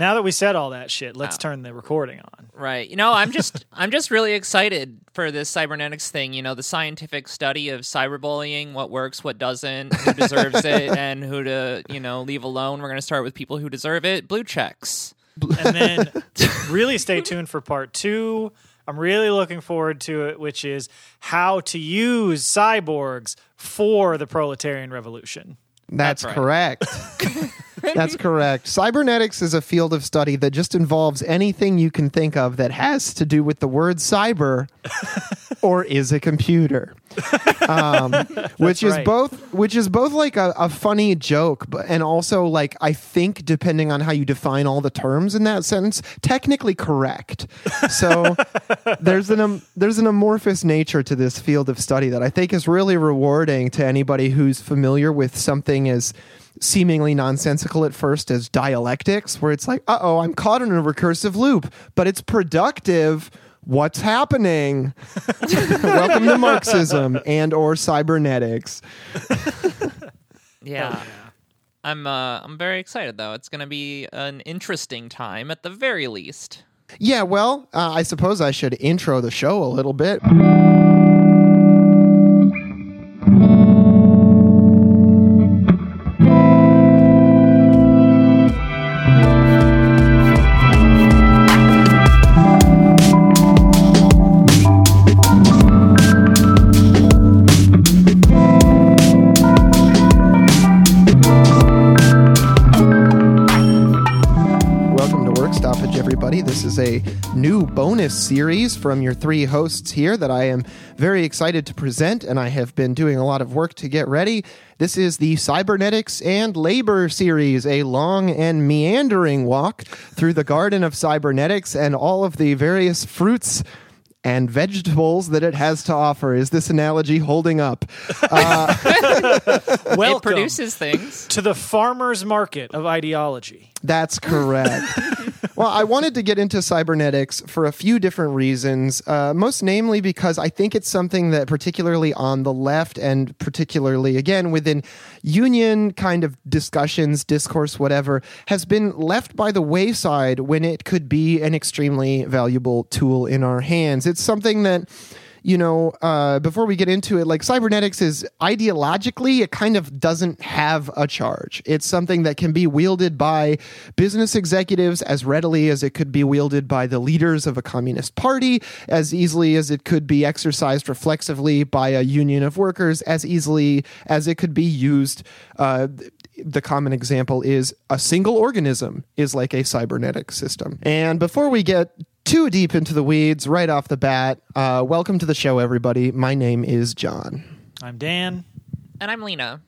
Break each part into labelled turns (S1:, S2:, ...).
S1: Now that we said all that shit, let's oh. turn the recording on.
S2: Right. You know, I'm just I'm just really excited for this cybernetics thing, you know, the scientific study of cyberbullying, what works, what doesn't, who deserves it and who to, you know, leave alone. We're going to start with people who deserve it, blue checks.
S1: And then really stay tuned for part 2. I'm really looking forward to it, which is how to use cyborgs for the proletarian revolution.
S3: That's,
S2: That's right.
S3: correct. That's correct. Cybernetics is a field of study that just involves anything you can think of that has to do with the word cyber or is a computer. Um, which is
S1: right.
S3: both which is both like a, a funny joke but and also like I think depending on how you define all the terms in that sentence technically correct. So there's an um, there's an amorphous nature to this field of study that I think is really rewarding to anybody who's familiar with something as seemingly nonsensical at first as dialectics, where it's like, uh oh, I'm caught in a recursive loop, but it's productive. What's happening? Welcome to Marxism and or cybernetics.
S2: Yeah. I'm uh I'm very excited though. It's going to be an interesting time at the very least.
S3: Yeah, well, uh, I suppose I should intro the show a little bit. New bonus series from your three hosts here that I am very excited to present, and I have been doing a lot of work to get ready. This is the Cybernetics and Labor series, a long and meandering walk through the garden of cybernetics and all of the various fruits and vegetables that it has to offer. Is this analogy holding up?
S2: Uh, it
S1: Welcome
S2: produces things.
S1: to the farmer's market of ideology.
S3: That's correct. well, I wanted to get into cybernetics for a few different reasons. Uh, most namely, because I think it's something that, particularly on the left, and particularly again within union kind of discussions, discourse, whatever, has been left by the wayside when it could be an extremely valuable tool in our hands. It's something that you know, uh, before we get into it, like cybernetics is ideologically, it kind of doesn't have a charge. It's something that can be wielded by business executives as readily as it could be wielded by the leaders of a communist party, as easily as it could be exercised reflexively by a union of workers, as easily as it could be used. Uh, the common example is a single organism is like a cybernetic system. And before we get too deep into the weeds right off the bat, uh, welcome to the show, everybody. My name is John.
S1: I'm Dan.
S2: And I'm Lina.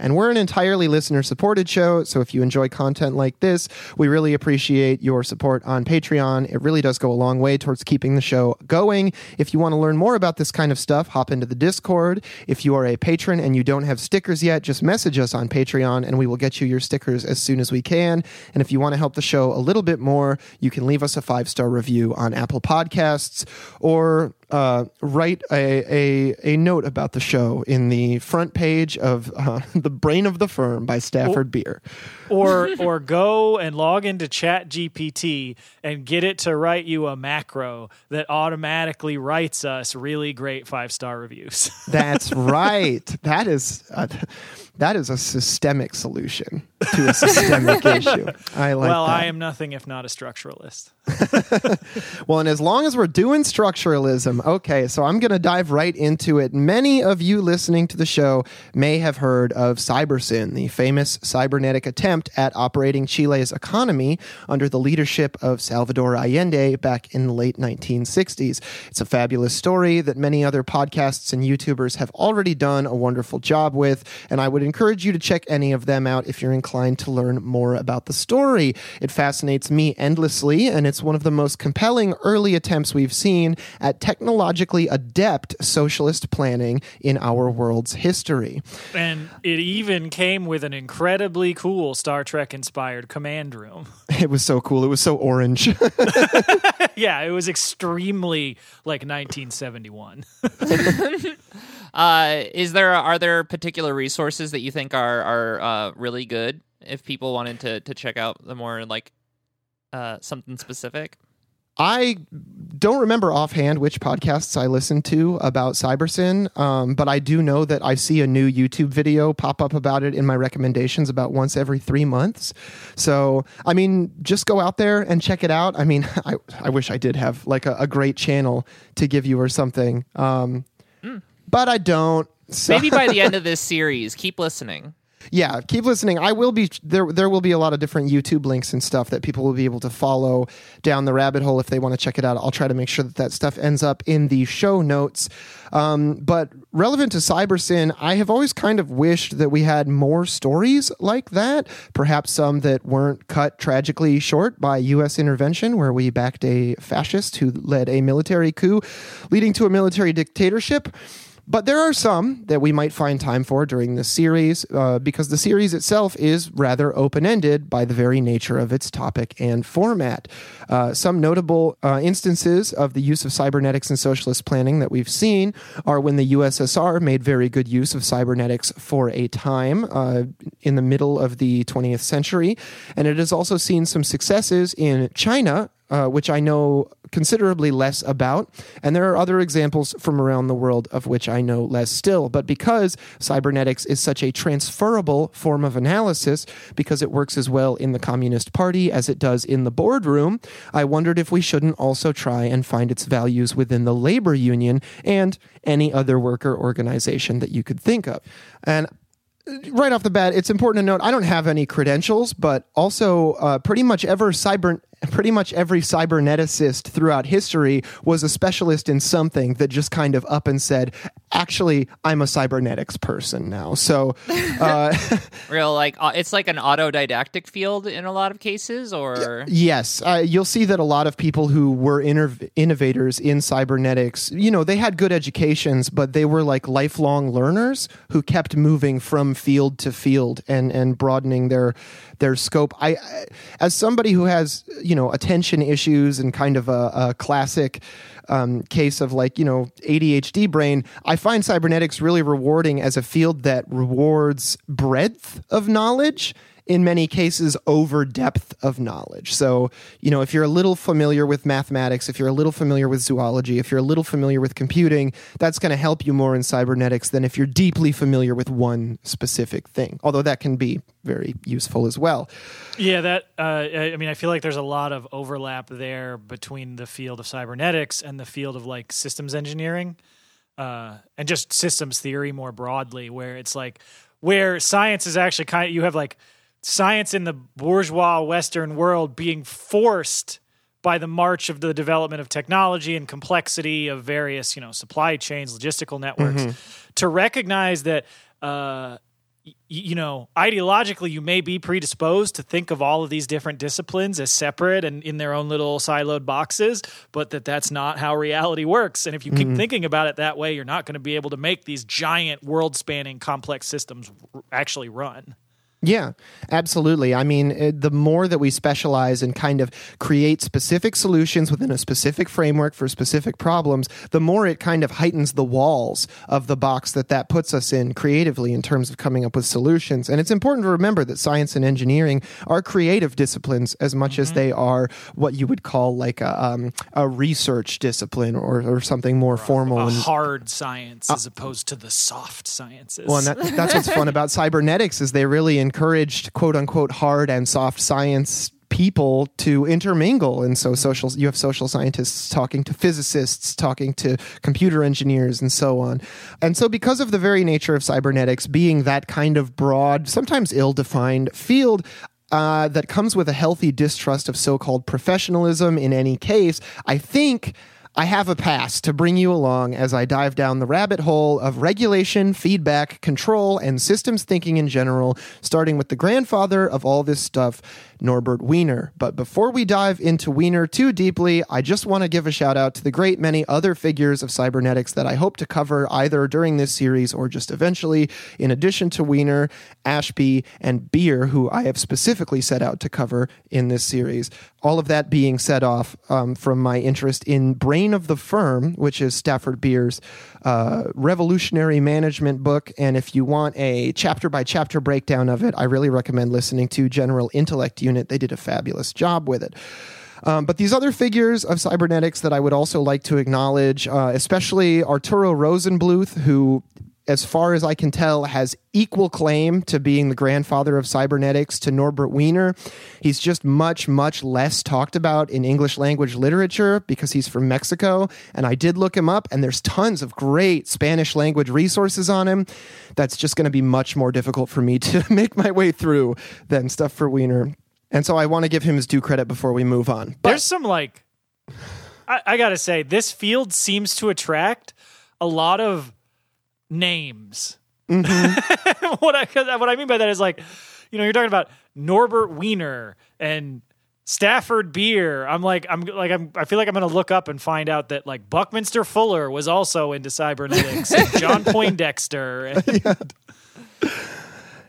S3: And we're an entirely listener supported show. So if you enjoy content like this, we really appreciate your support on Patreon. It really does go a long way towards keeping the show going. If you want to learn more about this kind of stuff, hop into the Discord. If you are a patron and you don't have stickers yet, just message us on Patreon and we will get you your stickers as soon as we can. And if you want to help the show a little bit more, you can leave us a five star review on Apple Podcasts or uh, write a, a, a note about the show in the front page of uh, The Brain of the Firm by Stafford Beer.
S1: Or or go and log into Chat GPT and get it to write you a macro that automatically writes us really great five star reviews.
S3: That's right. That is a, that is a systemic solution to a systemic issue. I like
S1: well,
S3: that.
S1: I am nothing if not a structuralist.
S3: Well, and as long as we're doing structuralism, okay, so I'm going to dive right into it. Many of you listening to the show may have heard of CyberSyn, the famous cybernetic attempt at operating Chile's economy under the leadership of Salvador Allende back in the late 1960s. It's a fabulous story that many other podcasts and YouTubers have already done a wonderful job with, and I would encourage you to check any of them out if you're inclined to learn more about the story. It fascinates me endlessly, and it's one of the most compelling early attempts we've seen at technologically adept socialist planning in our world's history.
S1: And it even came with an incredibly cool Star Trek inspired command room.
S3: It was so cool. It was so orange.
S1: yeah, it was extremely like 1971.
S2: Uh, is there are there particular resources that you think are are uh, really good if people wanted to to check out the more like uh, something specific?
S3: I don't remember offhand which podcasts I listened to about CyberSyn, um, but I do know that I see a new YouTube video pop up about it in my recommendations about once every three months. So, I mean, just go out there and check it out. I mean, I, I wish I did have like a, a great channel to give you or something, um, but I don't. So.
S2: Maybe by the end of this series, keep listening.
S3: yeah keep listening i will be there there will be a lot of different youtube links and stuff that people will be able to follow down the rabbit hole if they want to check it out i'll try to make sure that that stuff ends up in the show notes um, but relevant to cybersyn i have always kind of wished that we had more stories like that perhaps some that weren't cut tragically short by us intervention where we backed a fascist who led a military coup leading to a military dictatorship but there are some that we might find time for during this series uh, because the series itself is rather open ended by the very nature of its topic and format. Uh, some notable uh, instances of the use of cybernetics in socialist planning that we've seen are when the USSR made very good use of cybernetics for a time uh, in the middle of the 20th century. And it has also seen some successes in China uh, which I know considerably less about. And there are other examples from around the world of which I know less still. But because cybernetics is such a transferable form of analysis, because it works as well in the Communist Party as it does in the boardroom, I wondered if we shouldn't also try and find its values within the labor union and any other worker organization that you could think of. And right off the bat, it's important to note I don't have any credentials, but also uh, pretty much ever cyber pretty much every cyberneticist throughout history was a specialist in something that just kind of up and said, actually, I'm a cybernetics person now. So, uh,
S2: Real like it's like an autodidactic field in a lot of cases, or
S3: yes, uh, you'll see that a lot of people who were inner- innovators in cybernetics, you know, they had good educations, but they were like lifelong learners who kept moving from field to field and, and broadening their their scope. I, I as somebody who has you know attention issues and kind of a, a classic um, case of like you know ADHD brain, I find cybernetics really rewarding as a field that rewards breadth of knowledge in many cases over depth of knowledge. So, you know, if you're a little familiar with mathematics, if you're a little familiar with zoology, if you're a little familiar with computing, that's going to help you more in cybernetics than if you're deeply familiar with one specific thing. Although that can be very useful as well.
S1: Yeah, that uh, I mean, I feel like there's a lot of overlap there between the field of cybernetics and the field of like systems engineering, uh, and just systems theory more broadly, where it's like where science is actually kind of you have like science in the bourgeois Western world being forced by the march of the development of technology and complexity of various, you know, supply chains, logistical networks, to recognize that, uh, y- you know, ideologically, you may be predisposed to think of all of these different disciplines as separate and in their own little siloed boxes, but that that's not how reality works. And if you keep thinking about it that way, you're not going to be able to make these giant, world spanning, complex systems r- actually run.
S3: Yeah, absolutely. I mean, uh, the more that we specialize and kind of create specific solutions within a specific framework for specific problems, the more it kind of heightens the walls of the box that that puts us in creatively in terms of coming up with solutions. And it's important to remember that science and engineering are creative disciplines as much as mm-hmm. they are what you would call like a, um, a research discipline or, or something more formal.
S1: a hard science uh, as opposed to the soft sciences.
S3: well, and that, that's what's fun about cybernetics is they really encouraged quote unquote hard and soft science people to intermingle and so social you have social scientists talking to physicists talking to computer engineers and so on. And so because of the very nature of cybernetics being that kind of broad sometimes ill-defined field uh, that comes with a healthy distrust of so-called professionalism in any case i think I have a pass to bring you along as I dive down the rabbit hole of regulation, feedback, control, and systems thinking in general, starting with the grandfather of all this stuff, Norbert Wiener. But before we dive into Wiener too deeply, I just want to give a shout out to the great many other figures of cybernetics that I hope to cover either during this series or just eventually, in addition to Wiener, Ashby, and Beer, who I have specifically set out to cover in this series. All of that being set off um, from my interest in Brain of the Firm, which is Stafford Beer's uh, revolutionary management book. And if you want a chapter by chapter breakdown of it, I really recommend listening to General Intellect Unit in it. They did a fabulous job with it. Um, but these other figures of cybernetics that I would also like to acknowledge, uh, especially Arturo Rosenblueth, who as far as I can tell, has equal claim to being the grandfather of cybernetics to Norbert Wiener. He's just much, much less talked about in English language literature because he's from Mexico. And I did look him up, and there's tons of great Spanish language resources on him. That's just going to be much more difficult for me to make my way through than stuff for Wiener. And so I want to give him his due credit before we move on.
S1: But- There's some like, I, I got to say, this field seems to attract a lot of names. Mm-hmm. what I what I mean by that is like, you know, you're talking about Norbert Wiener and Stafford Beer. I'm like, I'm like, I'm. I feel like I'm going to look up and find out that like Buckminster Fuller was also into cybernetics. John Poindexter.
S2: yeah.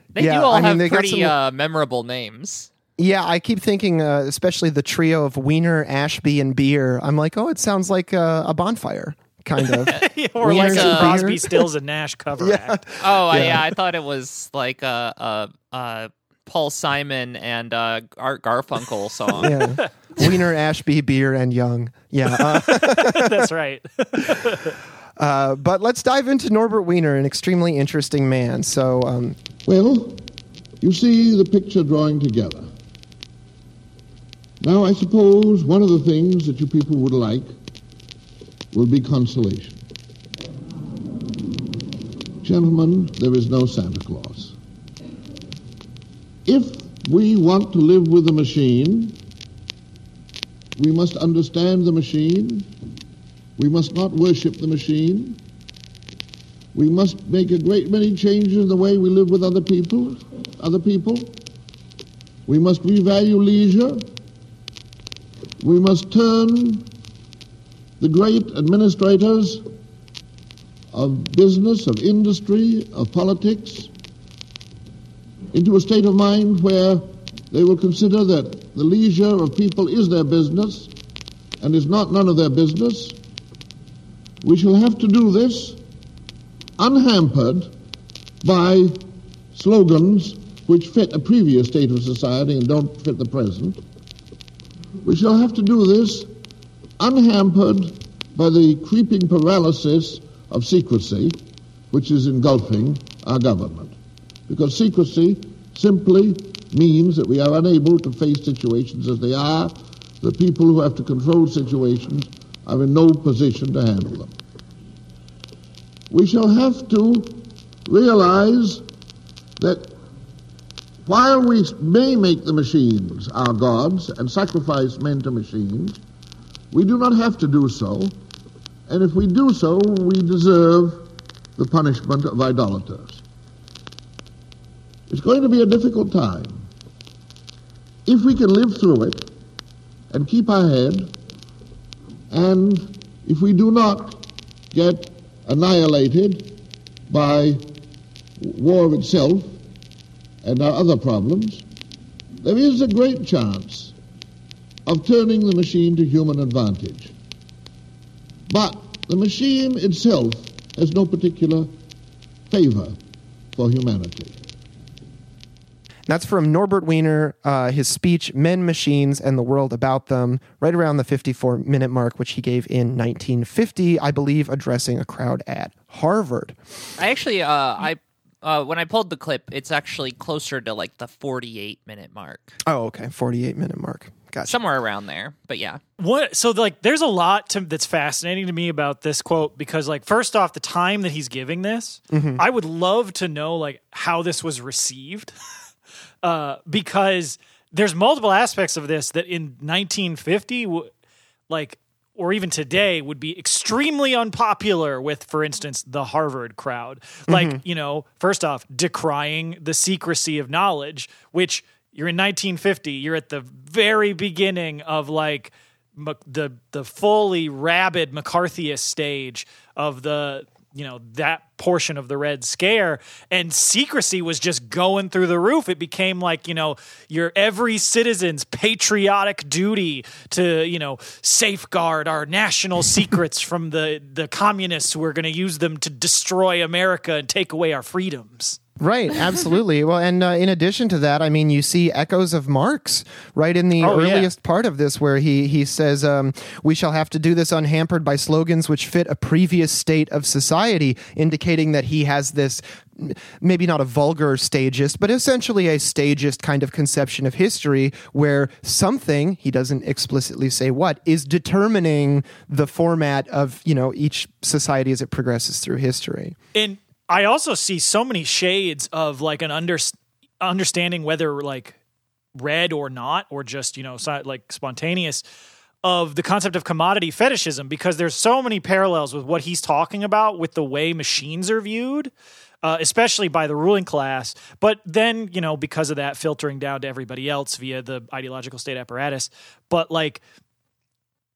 S2: They yeah, do all I have mean, pretty some... uh, memorable names.
S3: Yeah, I keep thinking, uh, especially the trio of Wiener, Ashby, and Beer. I'm like, oh, it sounds like uh, a bonfire kind of.
S1: yeah, or like a Crosby, Stills, and Nash cover yeah. act.
S2: Oh, yeah. yeah. I thought it was like a, a, a Paul Simon and uh, Art Garfunkel song.
S3: yeah. Wiener, Ashby, Beer, and Young. Yeah.
S1: Uh, That's right.
S3: Uh, but let's dive into Norbert Wiener, an extremely interesting man. So, um,
S4: well, you see the picture drawing together. Now, I suppose one of the things that you people would like will be consolation. Gentlemen, there is no Santa Claus. If we want to live with the machine, we must understand the machine. We must not worship the machine. We must make a great many changes in the way we live with other people, other people. We must revalue leisure. We must turn the great administrators of business, of industry, of politics, into a state of mind where they will consider that the leisure of people is their business and is not none of their business. We shall have to do this unhampered by slogans which fit a previous state of society and don't fit the present. We shall have to do this unhampered by the creeping paralysis of secrecy which is engulfing our government. Because secrecy simply means that we are unable to face situations as they are. The people who have to control situations are in no position to handle them. We shall have to realize that while we may make the machines our gods and sacrifice men to machines, we do not have to do so, and if we do so, we deserve the punishment of idolaters. It's going to be a difficult time. If we can live through it and keep our head, and if we do not get annihilated by war itself and our other problems, there is a great chance of turning the machine to human advantage. But the machine itself has no particular favor for humanity.
S3: That's from Norbert Wiener, uh, his speech, Men, Machines, and the World About Them, right around the 54 minute mark, which he gave in 1950, I believe, addressing a crowd at Harvard.
S2: I actually, uh, I uh, when I pulled the clip, it's actually closer to like the 48 minute mark.
S3: Oh, okay. 48 minute mark. Gotcha.
S2: Somewhere around there, but yeah.
S1: What? So like, there's a lot to, that's fascinating to me about this quote because like, first off, the time that he's giving this, mm-hmm. I would love to know like how this was received, uh, because there's multiple aspects of this that in 1950, like or even today would be extremely unpopular with, for instance, the Harvard crowd. Like, mm-hmm. you know, first off, decrying the secrecy of knowledge, which you're in 1950. You're at the very beginning of like the the fully rabid McCarthyist stage of the you know that portion of the red scare and secrecy was just going through the roof. It became like you know your every citizen's patriotic duty to you know safeguard our national secrets from the the communists who are going to use them to destroy america and take away our freedoms
S3: Right, absolutely. well, and uh, in addition to that, I mean, you see echoes of Marx right in the
S1: Oh, yeah.
S3: earliest part of this, where he he says, um, "We shall have to do this unhampered by slogans which fit a previous state of society," indicating that he has this. Maybe not a vulgar stagist, but essentially a stagist kind of conception of history where something, he doesn't explicitly say what, is determining the format of, you know, each society as it progresses through history.
S1: and I also see so many shades of like an under, understanding whether like read or not, or just you know like spontaneous of the concept of commodity fetishism because there's so many parallels with what he's talking about with the way machines are viewed. Uh, especially by the ruling class, but then you know because of that filtering down to everybody else via the ideological state apparatus. But like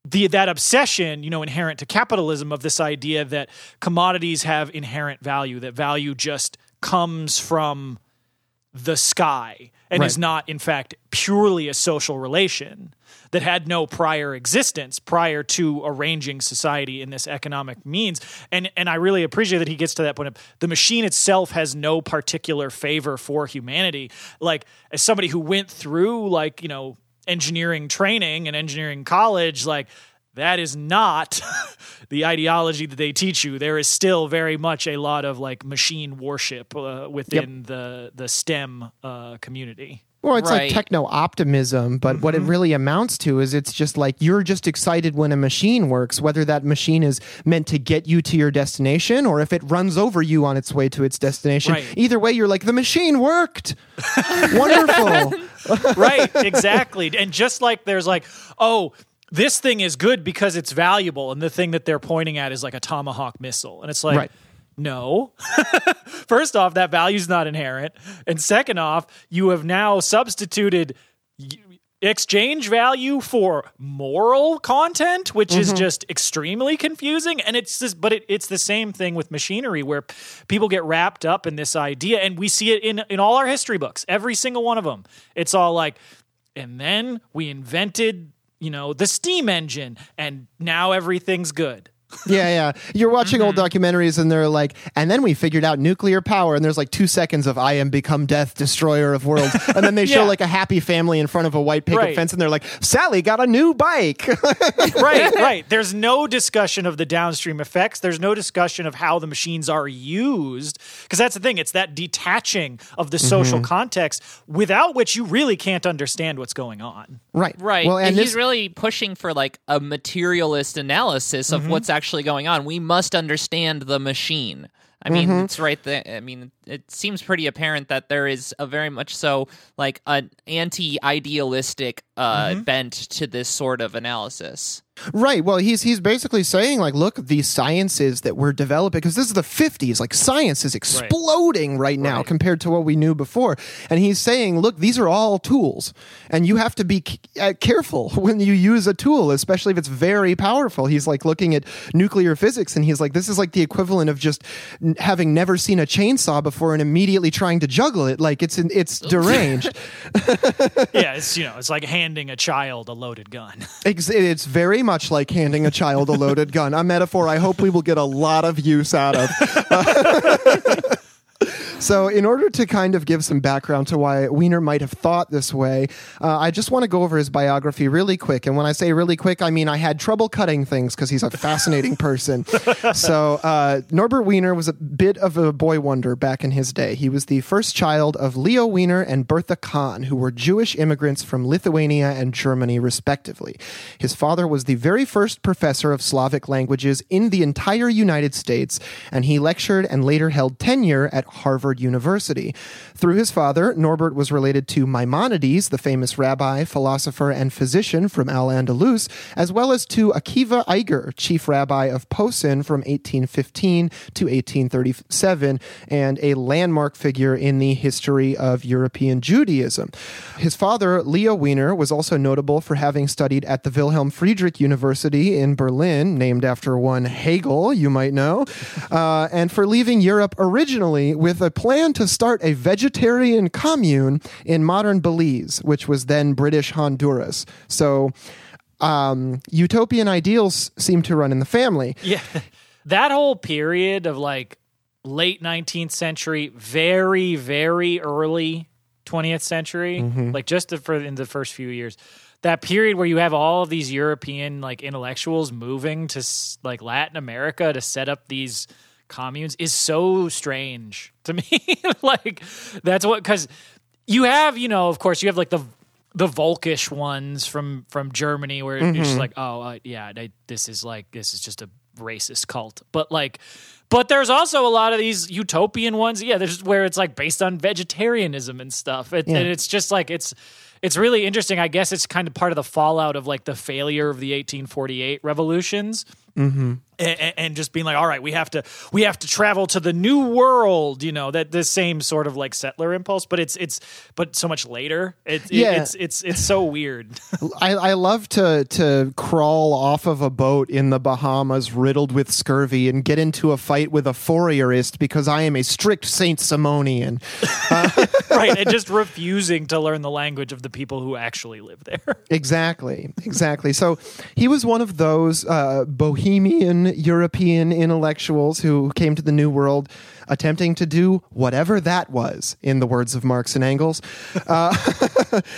S1: the that obsession, you know, inherent to capitalism of this idea that commodities have inherent value, that value just comes from the sky and is not in fact purely a social relation that had no prior existence prior to arranging society in this economic means. And and I really appreciate that he gets to that point of the machine itself has no particular favor for humanity. Like as somebody who went through like you know engineering training and engineering college like that is not the ideology that they teach you. There is still very much a lot of like machine worship uh, within the the STEM uh, community.
S3: Well, it's like techno optimism, but what it mm-hmm. really amounts to is it's just like you're just excited when a machine works, whether that machine is meant to get you to your destination or if it runs over you on its way to its destination.
S1: Right.
S3: Either way, you're like, the machine worked. Wonderful.
S1: right, exactly. And just like there's like, oh, this thing is good because it's valuable, and the thing that they're pointing at is like a tomahawk missile, and it's like.
S3: Right.
S1: No. First off, that value's not inherent. And second off, you have now substituted exchange value for moral content, which is mm-hmm. just extremely confusing. And it's just, but it, it's the same thing with machinery where p- people get wrapped up in this idea. And we see it in, in all our history books, every single one of them. It's all like, and then we invented, you know, the steam engine, and now everything's good.
S3: Yeah, yeah. You're watching old mm-hmm. documentaries and they're like, and then we figured out nuclear power, and there's like two seconds of I am become death, destroyer of worlds. And then they show
S1: Yeah.
S3: like a happy family in front of a white picket
S1: Right.
S3: fence and they're like, Sally got a new bike.
S1: right, right. There's no discussion of the downstream effects. There's no discussion of how the machines are used. Because that's the thing, it's that detaching of the social mm-hmm. context without which you really can't understand what's going on.
S3: Right.
S2: Right.
S3: Well, and
S2: and he's
S3: this,
S2: really pushing for like a materialist analysis of mm-hmm. what's actually going on. We must understand the machine. I mean, mm-hmm. it's right there. I mean, it seems pretty apparent that there is a very much so like an anti-idealistic uh, mm-hmm. bent to this sort of analysis.
S3: Right. Well, he's he's basically saying like, look, these sciences that we're developing because this is the 50s, like science is exploding right, now
S1: Right.
S3: compared to what we knew before. And he's saying, look, these are all tools, and you have to be c- uh, careful when you use a tool, especially if it's very powerful. He's like looking at nuclear physics, and he's like, this is like the equivalent of just n- having never seen a chainsaw before and immediately trying to juggle it. Like it's it's deranged.
S1: yeah, it's you know, it's like handing a child a loaded gun.
S3: Ex- It's very much like handing a child a loaded gun. A metaphor I hope we will get a lot of use out of. So, in order to kind of give some background to why Wiener might have thought this way, uh, I just want to go over his biography really quick. And when I say really quick, I mean I had trouble cutting things because he's a fascinating person. So, uh, Norbert Wiener was a bit of a boy wonder back in his day. He was the first child of Leo Wiener and Bertha Kahn, who were Jewish immigrants from Lithuania and Germany, respectively. His father was the very first professor of Slavic languages in the entire United States, and he lectured and later held tenure at Harvard University. Through his father, Norbert was related to Maimonides, the famous rabbi, philosopher, and physician from Al Andalus, as well as to Akiva Eiger, chief rabbi of Posen from 1815 to 1837, and a landmark figure in the history of European Judaism. His father, Leo Wiener, was also notable for having studied at the Wilhelm Friedrich University in Berlin, named after one Hegel, you might know, uh, and for leaving Europe originally with a plan to start a vegetarian commune in modern Belize, which was then British Honduras. So, um, utopian ideals seem to run in the family.
S1: yeah. That whole period of like late 19th century, very, very early 20th century, like just the, for in the first few years. That period where you have all of these European like intellectuals moving to like Latin America to set up these communes is so strange to me. like that's what because you have you know of course you have like the the Volkish ones from from Germany where you're just like oh uh, yeah they, this is like this is just a racist cult. But like but there's also a lot of these utopian ones yeah there's where it's like based on vegetarianism and stuff. It, and it's just like it's it's really interesting. I guess it's kind of part of the fallout of like the failure of the 1848 revolutions and, and just being like, all right, we have to we have to travel to the new world, you know, that the same sort of like settler impulse, but it's it's but so much later. It's
S3: Yeah.
S1: it's it's it's so weird.
S3: I, I love to to crawl off of a boat in the Bahamas riddled with scurvy and get into a fight with a Fourierist because I am a strict Saint Simonian.
S1: right, and just refusing to learn the language of the people who actually live there.
S3: Exactly, exactly. So he was one of those uh, bohemian European intellectuals who came to the New World attempting to do whatever that was, in the words of Marx and Engels. Uh,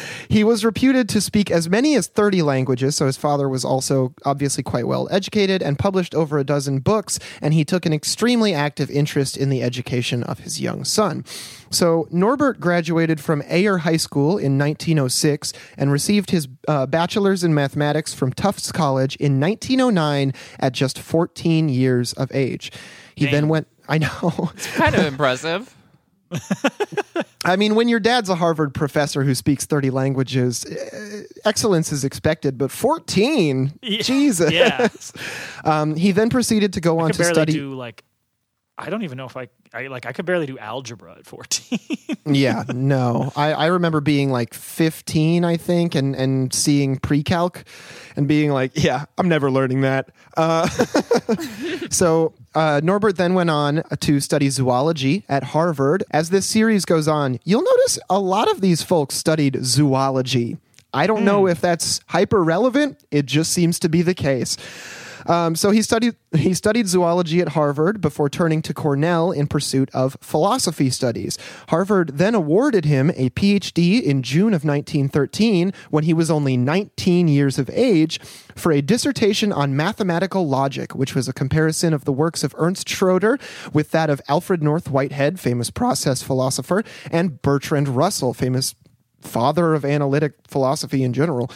S3: he was reputed to speak as many as 30 languages, so his father was also obviously quite well educated and published over a dozen books, and he took an extremely active interest in the education of his young son. So Norbert graduated from Ayer High School in 1906 and received his uh, bachelor's in mathematics from Tufts College in 1909 at just 14 years of age. He then went. I know.
S2: It's kind of impressive.
S3: I mean, when your dad's a Harvard professor who speaks 30 languages, eh, excellence is expected, but 14? Jesus.
S1: Yeah.
S3: Um, he then proceeded to go
S1: I
S3: on to study.
S1: do like I don't even know if I, I like I could barely do algebra at 14.
S3: yeah, no. I, I remember being like 15, I think, and, and seeing pre calc and being like, yeah, I'm never learning that. Uh, so uh, Norbert then went on to study zoology at Harvard. As this series goes on, you'll notice a lot of these folks studied zoology. I don't know if that's hyper relevant, it just seems to be the case. Um, so he studied he studied zoology at Harvard before turning to Cornell in pursuit of philosophy studies. Harvard then awarded him a PhD in June of 1913 when he was only 19 years of age for a dissertation on mathematical logic, which was a comparison of the works of Ernst Schroeder with that of Alfred North Whitehead, famous process philosopher, and Bertrand Russell, famous father of analytic philosophy in general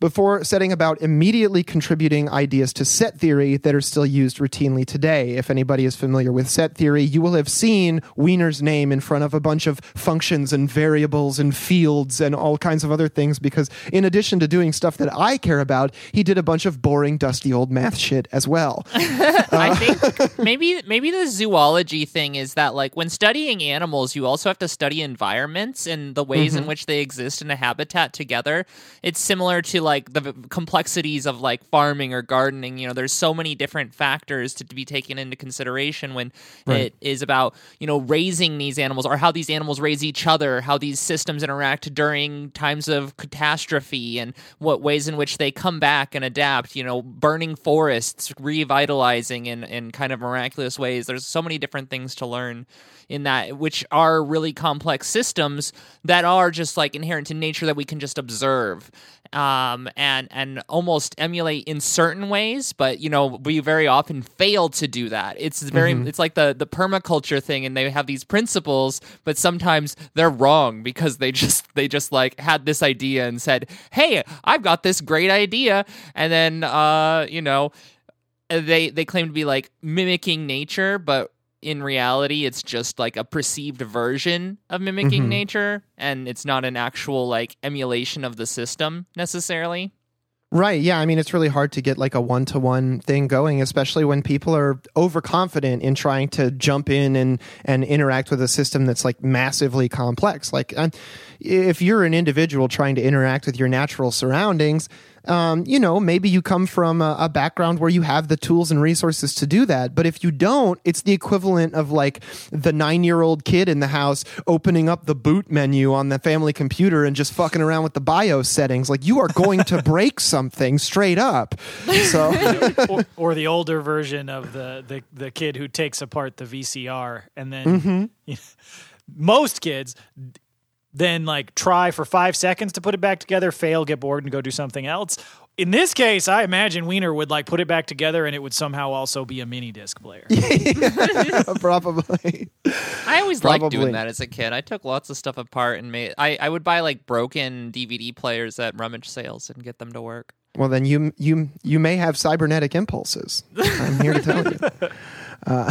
S3: before setting about immediately contributing ideas to set theory that are still used routinely today. If anybody is familiar with set theory, you will have seen Wiener's name in front of a bunch of functions and variables and fields and all kinds of other things because in addition to doing stuff that I care about, he did a bunch of boring, dusty old math shit as well.
S2: I uh, think maybe maybe the zoology thing is that like when studying animals, you also have to study environments and the ways in mm-hmm. which they exist in a habitat together. It's similar to like the v- complexities of like farming or gardening. You know, there's so many different factors to be taken into consideration when it is about you know raising these animals or how these animals raise each other, how these systems interact during times of catastrophe, and what ways in which they come back and adapt. You know, burning forests, revitalizing in in kind of miraculous ways. There's so many different things to learn in that, which are really complex systems that are just like inherent to nature that we can just observe um, and and almost emulate in certain ways, but you know we very often fail to do that. It's very it's like the the permaculture thing, and they have these principles, but sometimes they're wrong because they just they just like had this idea and said, "Hey, I've got this great idea," and then uh, you know they they claim to be like mimicking nature, but in reality it's just like a perceived version of mimicking mm-hmm. nature and it's not an actual like emulation of the system necessarily
S3: Right. Yeah. I mean, it's really hard to get like a one to one thing going, especially when people are overconfident in trying to jump in and, and interact with a system that's like massively complex. Like, if you're an individual trying to interact with your natural surroundings, um, you know, maybe you come from a, a background where you have the tools and resources to do that. But if you don't, it's the equivalent of like the nine year old kid in the house opening up the boot menu on the family computer and just fucking around with the BIOS settings. Like you are going to break something straight up. So
S1: or, or the older version of the, the the kid who takes apart the VCR and then most kids then like try for five seconds to put it back together, fail, get bored, and go do something else. In this case, I imagine Wiener would like put it back together and it would somehow also be a mini disc player.
S3: probably.
S2: I always liked
S3: Probably.
S2: doing that as a kid. I took lots of stuff apart and made. I, I would buy like broken DVD players at rummage sales and get them to work.
S3: Well, then you you you may have cybernetic impulses. I'm here to tell you. Uh,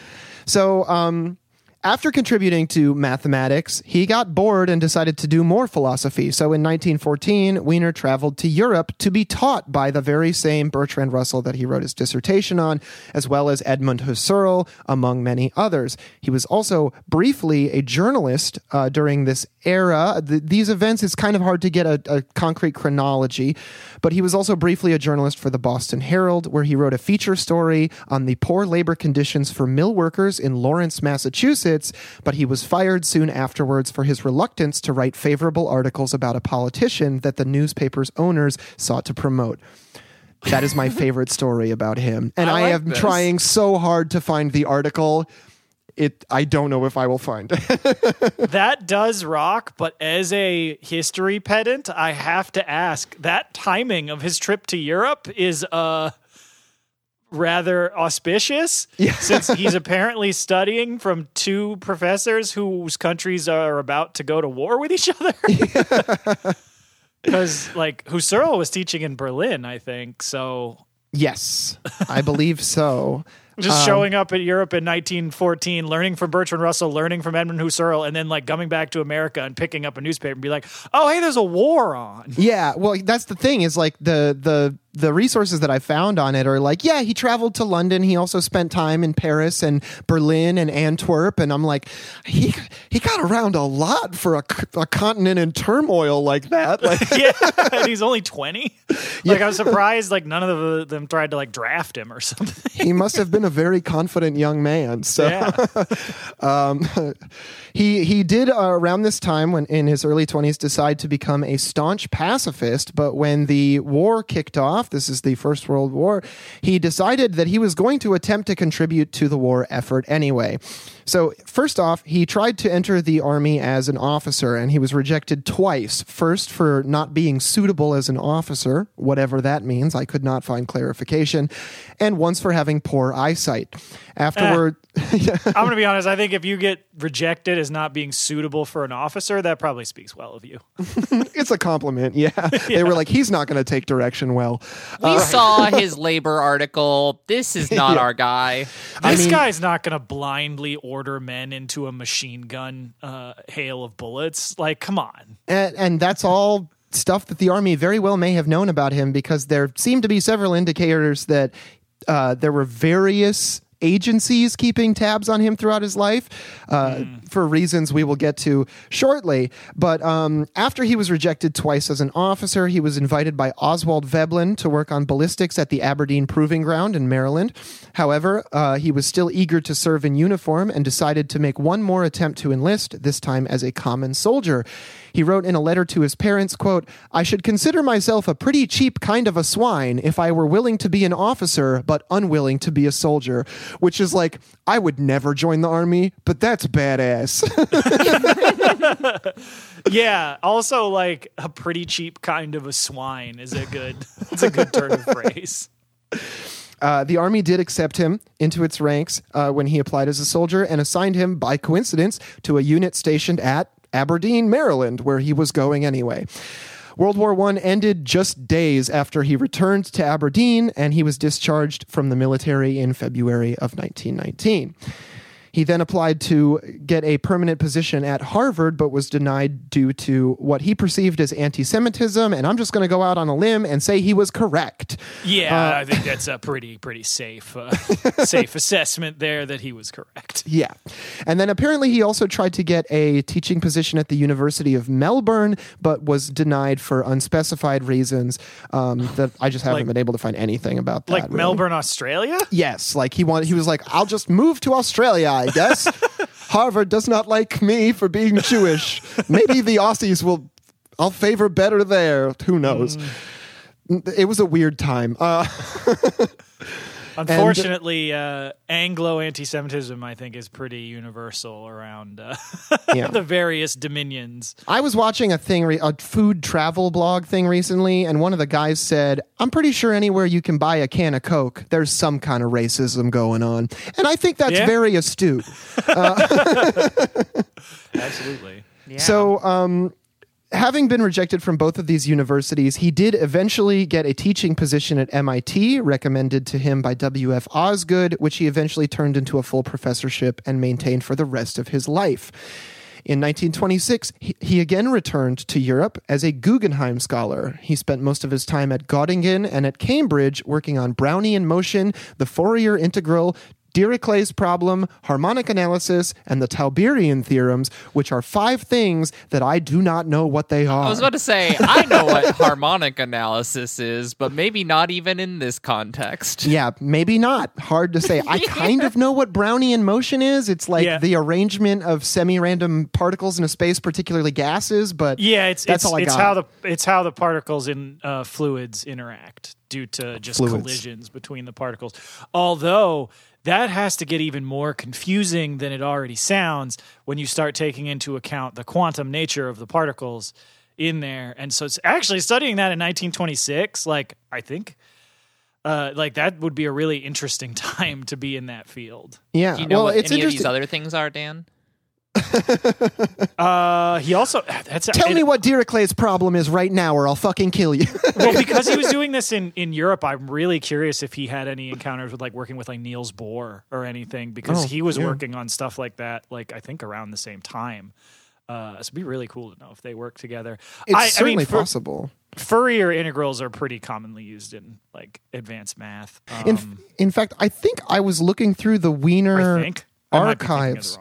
S3: so, um, after contributing to mathematics, he got bored and decided to do more philosophy. So, in 1914, Wiener traveled to Europe to be taught by the very same Bertrand Russell that he wrote his dissertation on, as well as Edmund Husserl, among many others. He was also briefly a journalist uh, during this era. Th- these events, it's kind of hard to get a, a concrete chronology, but he was also briefly a journalist for the Boston Herald, where he wrote a feature story on the poor labor conditions for mill workers in Lawrence, Massachusetts. But he was fired soon afterwards for his reluctance to write favorable articles about a politician that the newspaper's owners sought to promote. That is my favorite story about him. And
S2: I
S3: I,
S2: like
S3: am
S2: this.
S3: trying so hard to find the article. It I don't know if I will find it.
S1: that does rock, but as a history pedant, I have to ask that timing of his trip to Europe is uh rather auspicious since he's apparently studying from two professors whose countries are about to go to war with each other. Because like Husserl was teaching in Berlin, I think. So
S3: yes, I believe so.
S1: just um, showing up at Europe in 1914, learning from Bertrand Russell, learning from Edmund Husserl, and then like coming back to America and picking up a newspaper and be like, "Oh, hey, there's a war on."
S3: Yeah, well, that's the thing is like the the the resources that I found on it are like, yeah, he traveled to London. He also spent time in Paris and Berlin and Antwerp, and I'm like, he he got around a lot for a, a continent in turmoil like that. Like,
S1: yeah, and he's only 20. Like I was surprised like none of them tried to like draft him or something.
S3: he must have been a very confident young man. So.
S1: Yeah.
S3: Um, he he did uh, around this time when in his early 20s decide to become a staunch pacifist but when the war kicked off this is the first world war. He decided that he was going to attempt to contribute to the war effort anyway so first off he tried to enter the army as an officer and he was rejected twice first for not being suitable as an officer whatever that means i could not find clarification and once for having poor eyesight afterward eh,
S1: I'm going to be honest, I think if you get rejected as not being suitable for an officer, that probably speaks well of you.
S3: it's a compliment. Yeah. They were like, he's not going to take direction well.
S2: We uh, saw his labor article. This is not our guy.
S1: This
S3: mean-
S1: guy's not going to blindly order men into a machine gun uh, hail of bullets. Like, come on.
S3: And, and that's all stuff that the Army very well may have known about him because there seemed to be several indicators that uh, there were various agencies keeping tabs on him throughout his life uh, for reasons we will get to shortly. But um, after he was rejected twice as an officer, he was invited by Oswald Veblen to work on ballistics at the Aberdeen Proving Ground in Maryland. However, uh, he was still eager to serve in uniform and decided to make one more attempt to enlist, this time as a common soldier. He wrote in a letter to his parents, quote, I should consider myself a pretty cheap kind of a swine if I were willing to be an officer but unwilling to be a soldier, which is like, I would never join the army, but that's badass.
S1: Yeah. Also, like a pretty cheap kind of a swine is a good. It's a good turn of phrase.
S3: Uh, the army did accept him into its ranks uh, when he applied as a soldier and assigned him, by coincidence, to a unit stationed at Aberdeen, Maryland, where he was going anyway. World War I ended just days after he returned to Aberdeen, and he was discharged from the military in February of 1919. He He then applied to get a permanent position at Harvard, but was denied due to what he perceived as anti Semitism. And I'm just going to go out on a limb and say he was correct.
S1: Yeah, I think that's a pretty pretty safe uh, safe assessment there that he was correct.
S3: Yeah. And then apparently he also tried to get a teaching position at the University of Melbourne, but was denied for unspecified reasons um, that I just haven't
S1: Like-
S3: been able to find anything about that.
S1: Like
S3: really.
S1: Melbourne, Australia?
S3: Yes, like he wanted. He was like, "I'll just move to Australia, I guess." Harvard does not like me for being Jewish. Maybe the Aussies will. I'll favor better there. Who knows? It was a weird time. Uh,
S1: Unfortunately, uh, Anglo anti-Semitism, I think, is pretty universal around uh,
S3: Yeah.
S1: the various dominions.
S3: I was watching a thing, re- a food travel blog thing recently, and one of the guys said, "I'm pretty sure anywhere you can buy a can of Coke, there's some kind of racism going on," and I think that's
S1: Yeah?
S3: very astute.
S1: Absolutely.
S2: Yeah.
S3: So, um, having been rejected from both of these universities, he did eventually get a teaching position at MIT, recommended to him by W.F. Osgood, which he eventually turned into a full professorship and maintained for the rest of his life. In 1926, he, again returned to Europe as a Guggenheim scholar. He spent most of his time at Göttingen and at Cambridge working on Brownian motion, the Fourier integral, Dirichlet's problem, harmonic analysis, and the Tauberian theorems, which are five things that I do not know what they are.
S2: I was about to say, I know what harmonic analysis is, but maybe not even in this context.
S3: yeah, maybe not. Hard to say. I kind of know what Brownian motion is. It's like
S1: Yeah.
S3: the arrangement of semi-random particles in a space, particularly gases. But
S1: Yeah, it's
S3: that's
S1: it's,
S3: all I
S1: it's
S3: got.
S1: how the it's how the particles in uh, fluids interact due to just
S3: Fluids.
S1: collisions between the particles. Although that has to get even more confusing than it already sounds when you start taking into account the quantum nature of the particles in there. And so it's actually studying that in 1926, like I think uh, like that would be a really interesting time to be in that field.
S3: yeah,
S2: Do you know
S3: well,
S2: what
S3: it's
S2: any of
S3: interesting.
S2: these other things are, Dan?
S1: Uh, he also that's
S3: Tell
S1: it-
S3: me what Dirichlet's problem is right now, or I'll fucking kill you.
S1: well, because he was doing this in, in Europe, I'm really curious if he had any encounters with like working with like Niels Bohr or anything because
S3: Oh,
S1: he was
S3: yeah.
S1: working on stuff like that, like I think around the same time. Uh, so it'd be really cool to know if they work together.
S3: it's
S1: I,
S3: certainly
S1: I mean,
S3: possible.
S1: Fourier integrals are pretty commonly used in like advanced math. Um,
S3: In, in fact, I think I was looking through the Wiener
S1: I think I might be thinking of
S3: archives.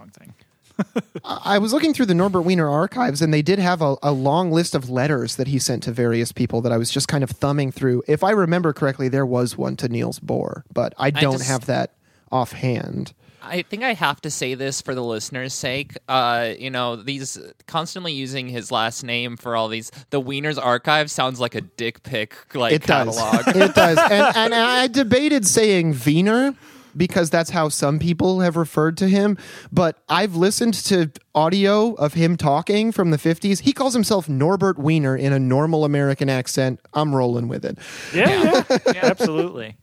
S1: The wrong thing.
S3: I was looking through the Norbert Wiener archives, and they did have a, a long list of letters that he sent to various people that I was just kind of thumbing through. If I remember correctly, there was one to Niels Bohr, but I don't
S2: just-
S3: have that offhand.
S2: I think I have to say this for the listeners' sake. Uh, you know, these constantly using his last name for all these. The Wiener's archive sounds like a dick pic like
S3: It does. it does. And, and I debated saying Wiener because that's how some people have referred to him. But I've listened to audio of him talking from the 50s. He calls himself Norbert Wiener in a normal American accent. I'm rolling with it.
S1: Yeah, yeah, absolutely.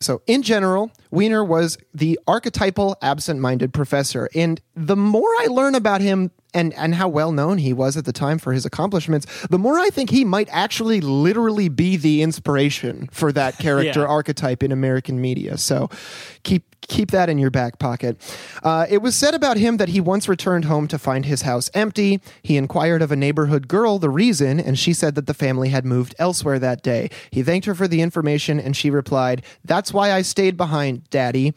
S3: So, in general, Wiener was the archetypal absent minded professor. And the more I learn about him and, and how well known he was at the time for his accomplishments, the more I think he might actually literally be the inspiration for that character
S1: Yeah.
S3: archetype in American media. So, keep keep that in your back pocket. Uh, it was said about him that he once returned home to find his house empty. He inquired of a neighborhood girl the reason, and she said that the family had moved elsewhere that day. He thanked her for the information, and she replied, That's why I stayed behind, Daddy.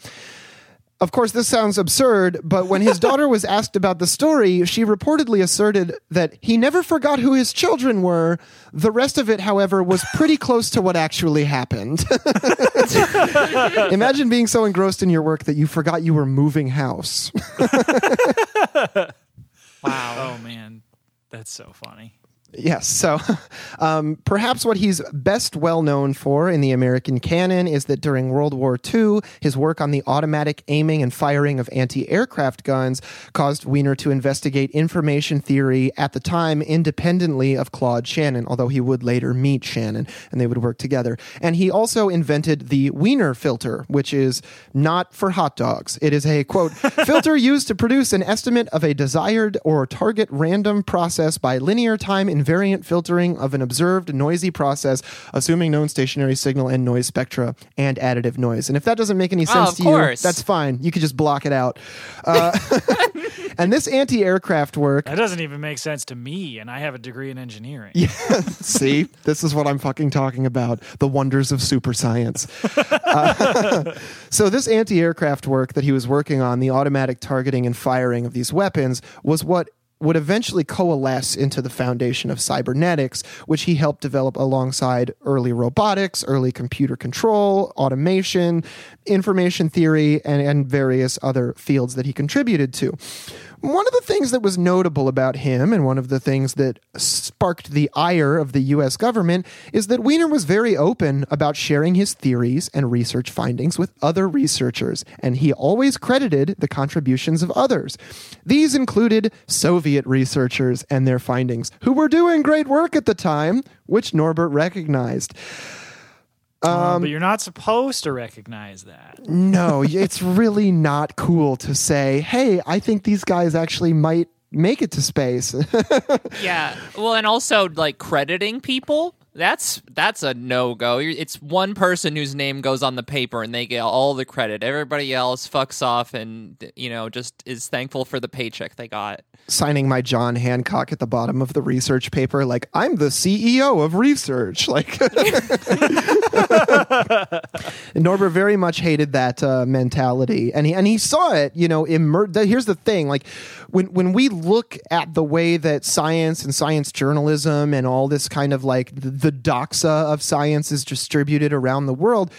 S3: Of course, this sounds absurd, but when his daughter was asked about the story, she reportedly asserted that he never forgot who his children were. The rest of it, however, was pretty close to what actually happened. Imagine being so engrossed in your work that you forgot you were moving house.
S1: Wow. Oh man, that's so funny.
S3: Yes. So um, perhaps what he's best well known for in the American canon is that during World War II, his work on the automatic aiming and firing of anti aircraft guns caused Wiener to investigate information theory at the time independently of Claude Shannon, although he would later meet Shannon and they would work together. And he also invented the Wiener filter, which is not for hot dogs. It is a quote, filter used to produce an estimate of a desired or target random process by linear time invariant filtering of an observed noisy process, assuming known stationary signal and noise spectra and additive noise. And if that doesn't make any sense
S2: Oh,
S3: to
S2: course.
S3: you, that's fine. You could just block it out. Uh, and this anti-aircraft work
S1: That doesn't even make sense to me, and I have a degree in engineering.
S3: Yeah, See, this is what I'm fucking talking about the wonders of super science. Uh, so, this anti aircraft work that he was working on, the automatic targeting and firing of these weapons, was what would eventually coalesce into the foundation of cybernetics, which he helped develop alongside early robotics, early computer control, automation, information theory, and, and various other fields that he contributed to. One of the things that was notable about him, and one of the things that sparked the ire of the US government, is that Wiener was very open about sharing his theories and research findings with other researchers, and he always credited the contributions of others. These included Soviet researchers and their findings, who were doing great work at the time, which Norbert recognized.
S1: Um, but you're not supposed to recognize that.
S3: No, it's really not cool to say, hey, I think these guys actually might make it to space.
S2: Yeah. Well, and also like crediting people. That's that's a no go. It's one person whose name goes on the paper and they get all the credit. Everybody else fucks off and you know just is thankful for the paycheck they got.
S3: Signing my John Hancock at the bottom of the research paper, like, I'm the CEO of research. Like, Norbert very much hated that uh, mentality, and he and he saw it. You know, immer- the, here's the thing: like when when we look at the way that science and science journalism and all this kind of like the, the doxa of science is distributed around the world.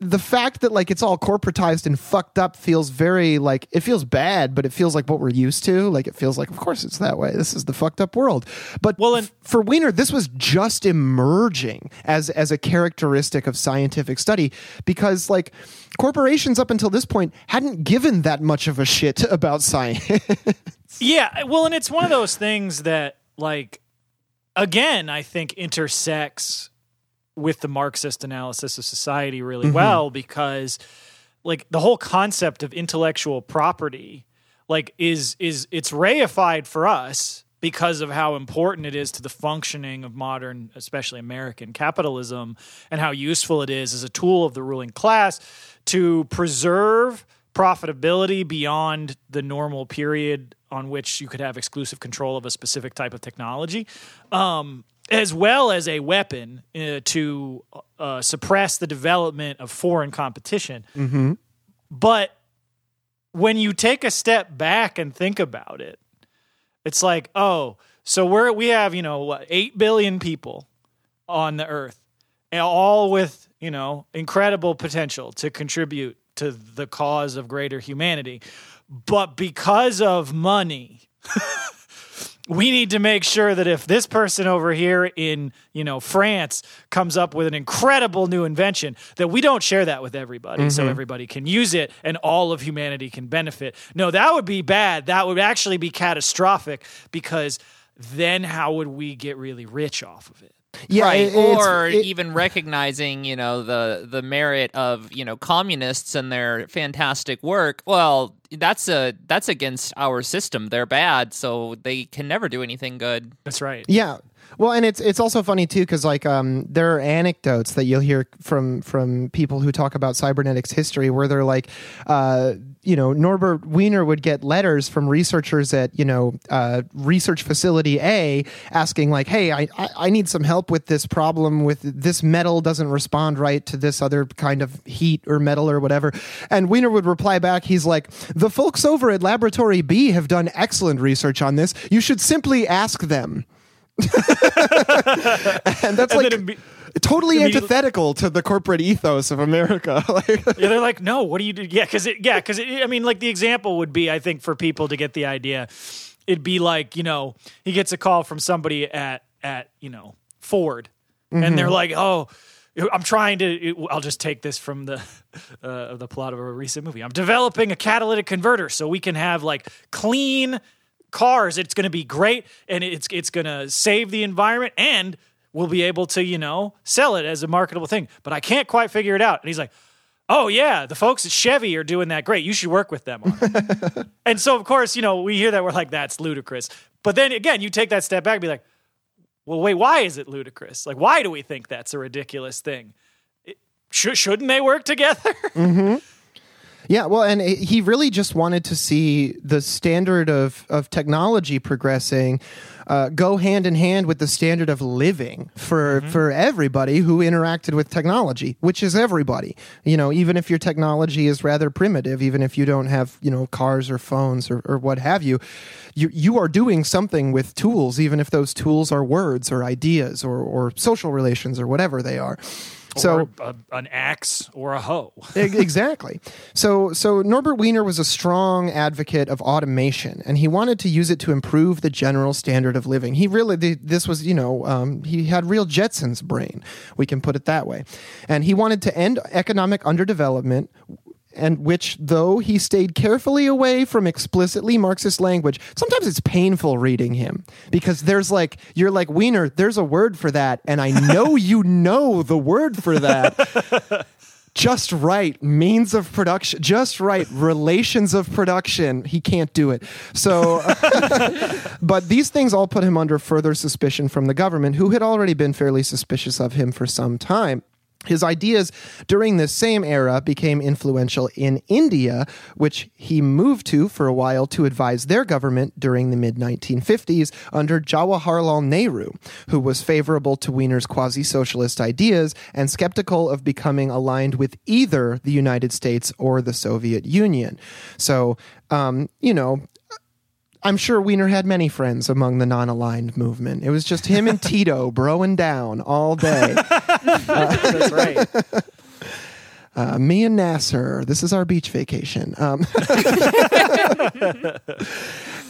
S3: The fact that like it's all corporatized and fucked up feels very like it feels bad, but it feels like what we're used to. Like it feels like, of course, it's that way. This is the fucked up world. But
S1: Well, and-
S3: f- for Wiener, this was just emerging as as a characteristic of scientific study because like corporations up until this point hadn't given that much of a shit about science.
S1: Yeah, well, and it's one of those things that, like, again, I think intersects with the Marxist analysis of society really mm-hmm. well because, like, the whole concept of intellectual property, like, is is it's reified for us because of how important it is to the functioning of modern, especially American capitalism, and how useful it is as a tool of the ruling class to preserve profitability beyond the normal period on which you could have exclusive control of a specific type of technology, um, as well as a weapon uh, to uh, suppress the development of foreign competition. But when you take a step back and think about it, it's like, oh, so we're we have you know what eight billion people on the earth, all with you know incredible potential to contribute to the cause of greater humanity, but because of money. we need to make sure that if this person over here in you know France comes up with an incredible new invention that we don't share that with everybody so mm-hmm. everybody can use it and all of humanity can benefit. No that would be bad. That would actually be catastrophic because then how would we get really rich off of it
S3: yeah,
S2: right.
S3: it- it's-
S2: or
S3: it-
S2: even recognizing, you know, the the merit of, you know, communists and their fantastic work. Well, that's a that's against our system. They're bad, so they can never do anything good.
S1: that's right
S3: Yeah. Well, and it's it's also funny too because like um there are anecdotes that you'll hear from from people who talk about cybernetics history where they're like, uh, you know, Norbert Wiener would get letters from researchers at you know uh, research facility A asking like, hey, I, I I need some help with this problem with this metal doesn't respond right to this other kind of heat or metal or whatever, and Wiener would reply back, he's like, the folks over at Laboratory B have done excellent research on this. You should simply ask them and that's
S1: And
S3: like
S1: imme-
S3: totally antithetical to the corporate ethos of America. like,
S1: yeah, they're like, no, what do you do? Yeah, because it, yeah, because I mean, like the example would be, I think, for people to get the idea, it'd be like, you know, he gets a call from somebody at at you know Ford, and they're like, oh. I'm trying to. I'll just take this from the uh, the plot of a recent movie. I'm developing a catalytic converter so we can have like clean cars. It's going to be great, and it's it's going to save the environment, and we'll be able to you know sell it as a marketable thing. But I can't quite figure it out. And he's like, "Oh yeah, the folks at Chevy are doing that great. You should work with them." On it." and so of course you know we hear that we're like, "That's ludicrous." But then again, you take that step back and be like, well, wait, why is it ludicrous? Like, why do we think that's a ridiculous thing? It, sh- shouldn't they work together? Mm-hmm.
S3: Yeah, well, and it- he really just wanted to see the standard of, of technology progressing uh, go hand in hand with the standard of living for for everybody who interacted with technology, which is everybody. You know, even if your technology is rather primitive, even if you don't have you know cars or phones or, or what have you, you you are doing something with tools, even if those tools are words or ideas or or social relations or whatever they are. So
S1: or a, an axe or a hoe.
S3: Exactly. So so Norbert Wiener was a strong advocate of automation, and he wanted to use it to improve the general standard of living. He really this was you know um, he had real Jetson's brain. We can put it that way, and he wanted to end economic underdevelopment. And which, though he stayed carefully away from explicitly Marxist language, sometimes it's painful reading him. Because there's like, you're like, Wiener, there's a word for that. And I know you know the word for that. Just right means of production just right relations of production. He can't do it. So but these things all put him under further suspicion from the government who had already been fairly suspicious of him for some time his ideas during this same era became influential in India, which he moved to for a while to advise their government during the mid 1950s under Jawaharlal Nehru, who was favorable to Wiener's quasi socialist ideas and skeptical of becoming aligned with either the United States or the Soviet Union. So, um, you know, I'm sure Wiener had many friends among the non-aligned movement. It was just him and Tito broing down all day.
S1: That's right.
S3: Uh, me and Nasser. This is our beach vacation. Um,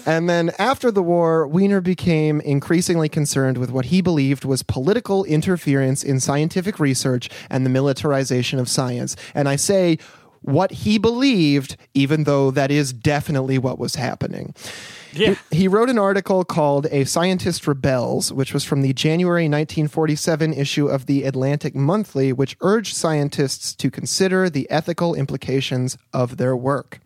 S3: and then after the war, Wiener became increasingly concerned with what he believed was political interference in scientific research and the militarization of science. And I say what he believed, even though that is definitely what was happening.
S1: Yeah.
S3: He wrote an article called A Scientist Rebels, which was from the January 1947 issue of the Atlantic Monthly, which urged scientists to consider the ethical implications of their work.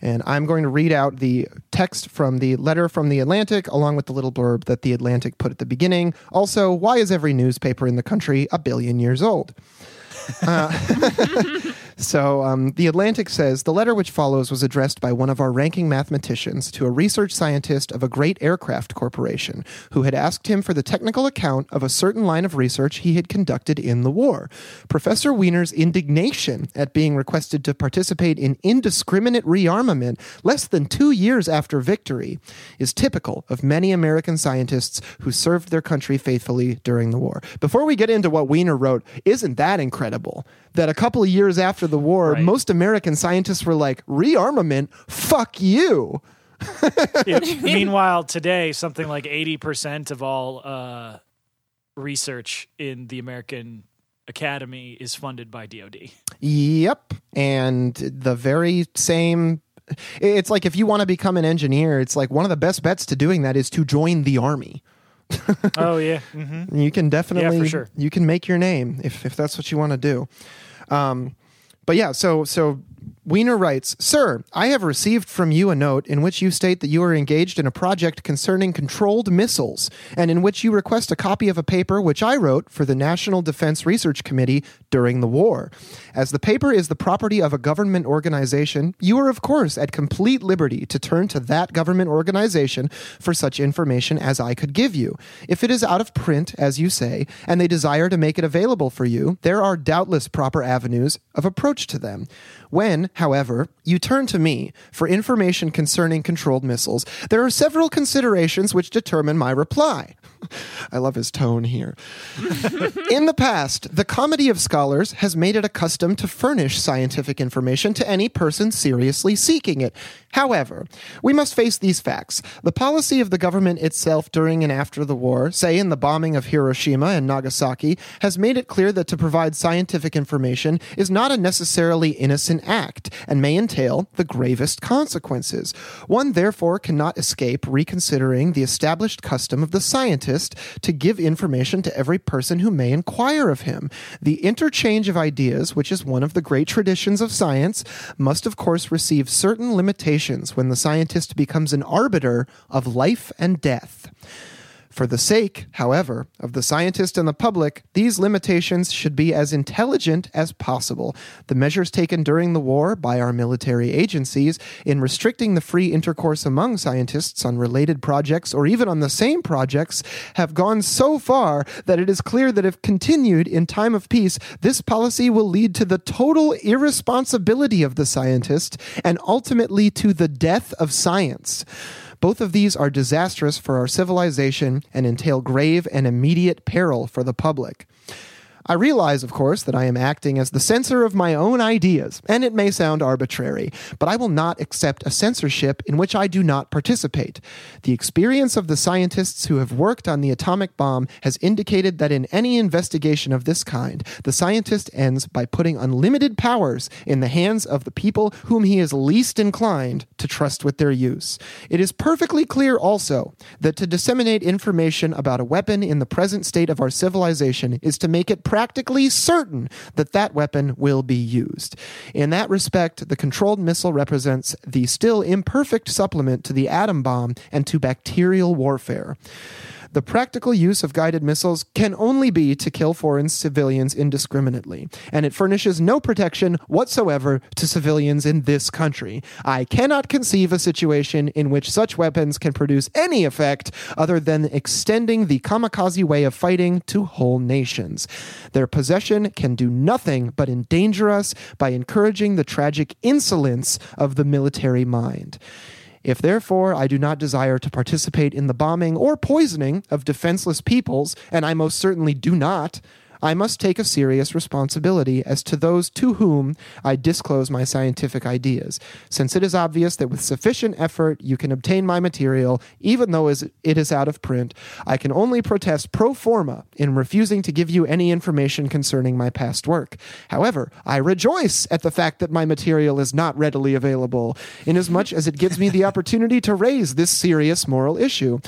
S3: And I'm going to read out the text from the letter from the Atlantic, along with the little blurb that the Atlantic put at the beginning. Also, why is every newspaper in the country a billion years old? Uh, So um, the Atlantic says the letter which follows was addressed by one of our ranking mathematicians to a research scientist of a great aircraft corporation who had asked him for the technical account of a certain line of research he had conducted in the war. Professor Wiener's indignation at being requested to participate in indiscriminate rearmament less than two years after victory is typical of many American scientists who served their country faithfully during the war. Before we get into what Wiener wrote, isn't that incredible? That a couple of years after the war,
S1: Right.
S3: most American scientists were like, rearmament? Fuck you.
S1: Yeah, Meanwhile, today, something like 80% of all uh, research in the American Academy is funded by DoD.
S3: Yep. And the very same. It's like if you want to become an engineer, it's like one of the best bets to doing that is to join the army.
S1: oh, yeah. hmm
S3: You can definitely, yeah,
S1: sure.
S3: you can make your name if, if that's what you want to do. Um, but yeah, so so Wiener writes, Sir, I have received from you a note in which you state that you are engaged in a project concerning controlled missiles, and in which you request a copy of a paper which I wrote for the National Defense Research Committee during the war. As the paper is the property of a government organization, you are, of course, at complete liberty to turn to that government organization for such information as I could give you. If it is out of print, as you say, and they desire to make it available for you, there are doubtless proper avenues of approach to them. When, however, you turn to me for information concerning controlled missiles, there are several considerations which determine my reply. I love his tone here. In the past, the Comedy of Scholars has made it a custom to furnish scientific information to any person seriously seeking it. However, we must face these facts. The policy of the government itself during and after the war, say in the bombing of Hiroshima and Nagasaki, has made it clear that to provide scientific information is not a necessarily innocent act and may entail the gravest consequences. One therefore cannot escape reconsidering the established custom of the scientist to give information to every person who may inquire of him. The interchange of ideas, which is one of the great traditions of science, must of course receive certain limitations when the scientist becomes an arbiter of life and death. For the sake, however, of the scientist and the public, these limitations should be as intelligent as possible. The measures taken during the war by our military agencies in restricting the free intercourse among scientists on related projects or even on the same projects have gone so far that it is clear that if continued in time of peace, this policy will lead to the total irresponsibility of the scientist and ultimately to the death of science. Both of these are disastrous for our civilization and entail grave and immediate peril for the public. I realize, of course, that I am acting as the censor of my own ideas, and it may sound arbitrary, but I will not accept a censorship in which I do not participate. The experience of the scientists who have worked on the atomic bomb has indicated that in any investigation of this kind, the scientist ends by putting unlimited powers in the hands of the people whom he is least inclined to trust with their use. It is perfectly clear also that to disseminate information about a weapon in the present state of our civilization is to make it practically certain that that weapon will be used. In that respect, the controlled missile represents the still imperfect supplement to the atom bomb and to bacterial warfare. The practical use of guided missiles can only be to kill foreign civilians indiscriminately, and it furnishes no protection whatsoever to civilians in this country. I cannot conceive a situation in which such weapons can produce any effect other than extending the kamikaze way of fighting to whole nations. Their possession can do nothing but endanger us by encouraging the tragic insolence of the military mind. If therefore I do not desire to participate in the bombing or poisoning of defenseless peoples, and I most certainly do not, I must take a serious responsibility as to those to whom I disclose my scientific ideas, since it is obvious that with sufficient effort you can obtain my material, even though it is out of print. I can only protest pro forma in refusing to give you any information concerning my past work. However, I rejoice at the fact that my material is not readily available, inasmuch as it gives me the opportunity to raise this serious moral issue.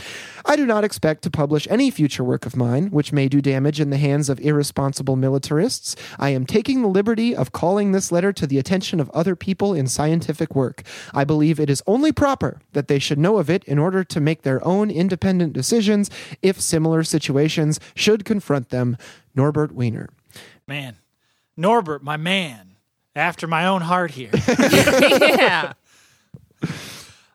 S3: I do not expect to publish any future work of mine which may do damage in the hands of irresponsible militarists. I am taking the liberty of calling this letter to the attention of other people in scientific work. I believe it is only proper that they should know of it in order to make their own independent decisions if similar situations should confront them. Norbert Wiener.
S1: Man, Norbert, my man, after my own heart here.
S2: yeah.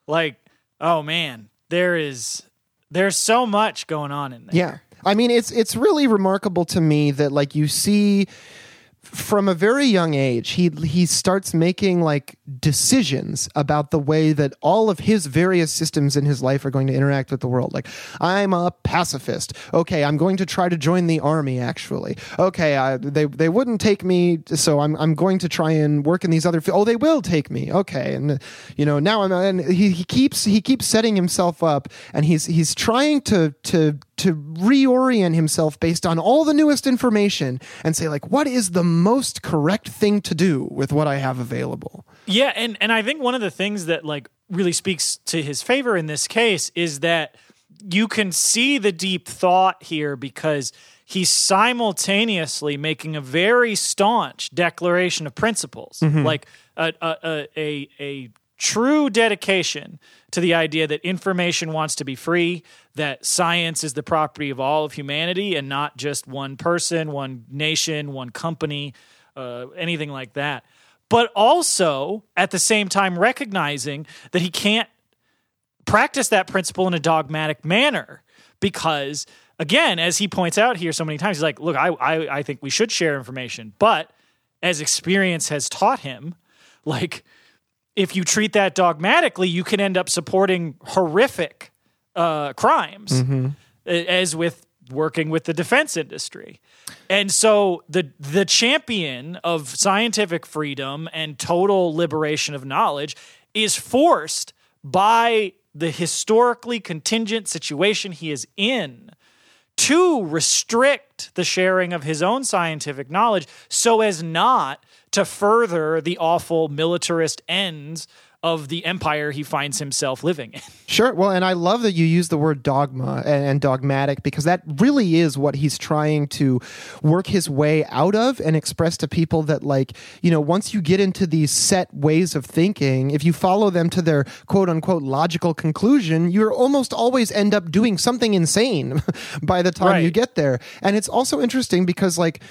S1: like, oh man, there is there's so much going on in there.
S3: Yeah. I mean, it's it's really remarkable to me that like you see from a very young age, he he starts making like decisions about the way that all of his various systems in his life are going to interact with the world. Like, I'm a pacifist. Okay, I'm going to try to join the army. Actually, okay, I, they they wouldn't take me, so I'm I'm going to try and work in these other. Fields. Oh, they will take me. Okay, and you know now I'm and he, he keeps he keeps setting himself up, and he's he's trying to to to reorient himself based on all the newest information and say like what is the most correct thing to do with what I have available.
S1: Yeah, and and I think one of the things that like really speaks to his favor in this case is that you can see the deep thought here because he's simultaneously making a very staunch declaration of principles, like a a, a a true dedication to the idea that information wants to be free, that science is the property of all of humanity and not just one person, one nation, one company, uh, anything like that. But also at the same time recognizing that he can't practice that principle in a dogmatic manner because again as he points out here so many times he's like look I, I i think we should share information. But as experience has taught him like if you treat that dogmatically you can end up supporting horrific uh, crimes a- as with working with the defense industry. And so the the champion of scientific freedom and total liberation of knowledge is forced by the historically contingent situation he is in to restrict the sharing of his own scientific knowledge so as not to further the awful militarist ends of the empire he finds himself living in.
S3: Sure. Well, and I love that you use the word dogma and, dogmatic because that really is what he's trying to work his way out of and express to people that, like, you know, once you get into these set ways of thinking, if you follow them to their quote unquote logical conclusion, you're almost always end up doing something insane by the time
S1: Right.
S3: you get there. And it's also interesting because, like,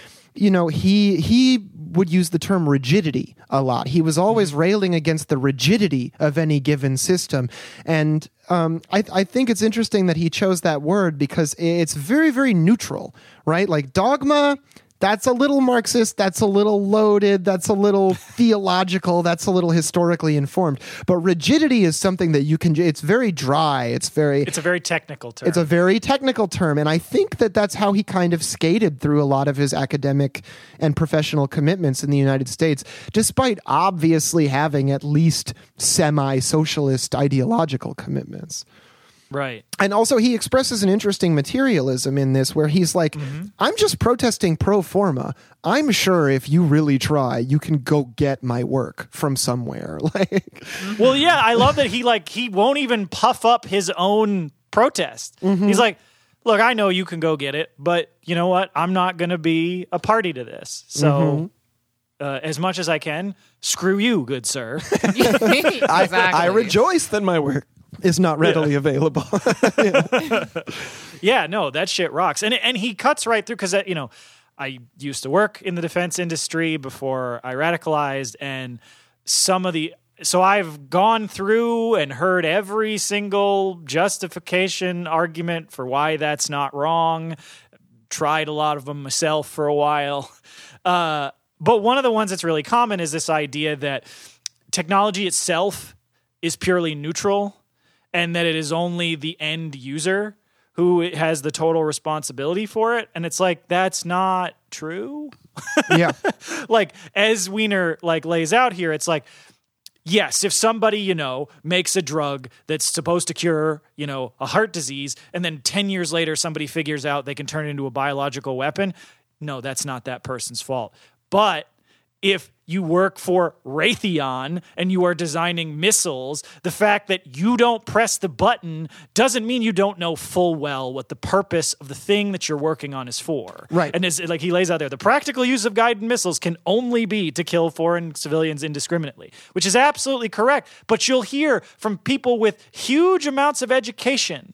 S3: you know he he would use the term rigidity a lot. He was always railing against the rigidity of any given system. And um, I, I think it's interesting that he chose that word because it's very very neutral right? Like dogma that's a little Marxist. That's a little loaded. That's a little theological. That's a little historically informed. But rigidity is something that you can. It's very dry. It's very.
S1: It's a very technical term.
S3: It's a very technical term, and I think that that's how he kind of skated through a lot of his academic and professional commitments in the United States, despite obviously having at least semi-socialist ideological commitments.
S1: Right.
S3: And also, he expresses an interesting materialism in this, where he's like, mm-hmm. "I'm just protesting pro forma. I'm sure if you really try, you can go get my work from somewhere." Like, mm-hmm.
S1: Well, yeah, I love that he like he won't even puff up his own protest. Mm-hmm. He's like, "Look, I know you can go get it, but you know what? I'm not going to be a party to this. So, uh, as much as I can, screw you, good sir."
S2: exactly.
S3: I rejoice that my work is not readily available.
S1: yeah, no, that shit rocks. And and he cuts right through because you know, I used to work in the defense industry before I radicalized, and some of the so I've gone through and heard every single justification argument for why that's not wrong. Tried a lot of them myself for a while. Uh, but one of the ones that's really common is this idea that technology itself is purely neutral and that it is only the end user who has the total responsibility for it. And it's like, that's not true.
S3: yeah.
S1: like as Wiener like lays out here, it's like, yes, if somebody, you know, makes a drug that's supposed to cure, you know, a heart disease, and then 10 years later somebody figures out they can turn it into a biological weapon, no, that's not that person's fault. But if you work for Raytheon and you are designing missiles, the fact that you don't press the button doesn't mean you don't know full well what the purpose of the thing that you're working on is for.
S3: Right.
S1: And as like he lays out there, the practical use of guided missiles can only be to kill foreign civilians indiscriminately, which is absolutely correct. But you'll hear from people with huge amounts of education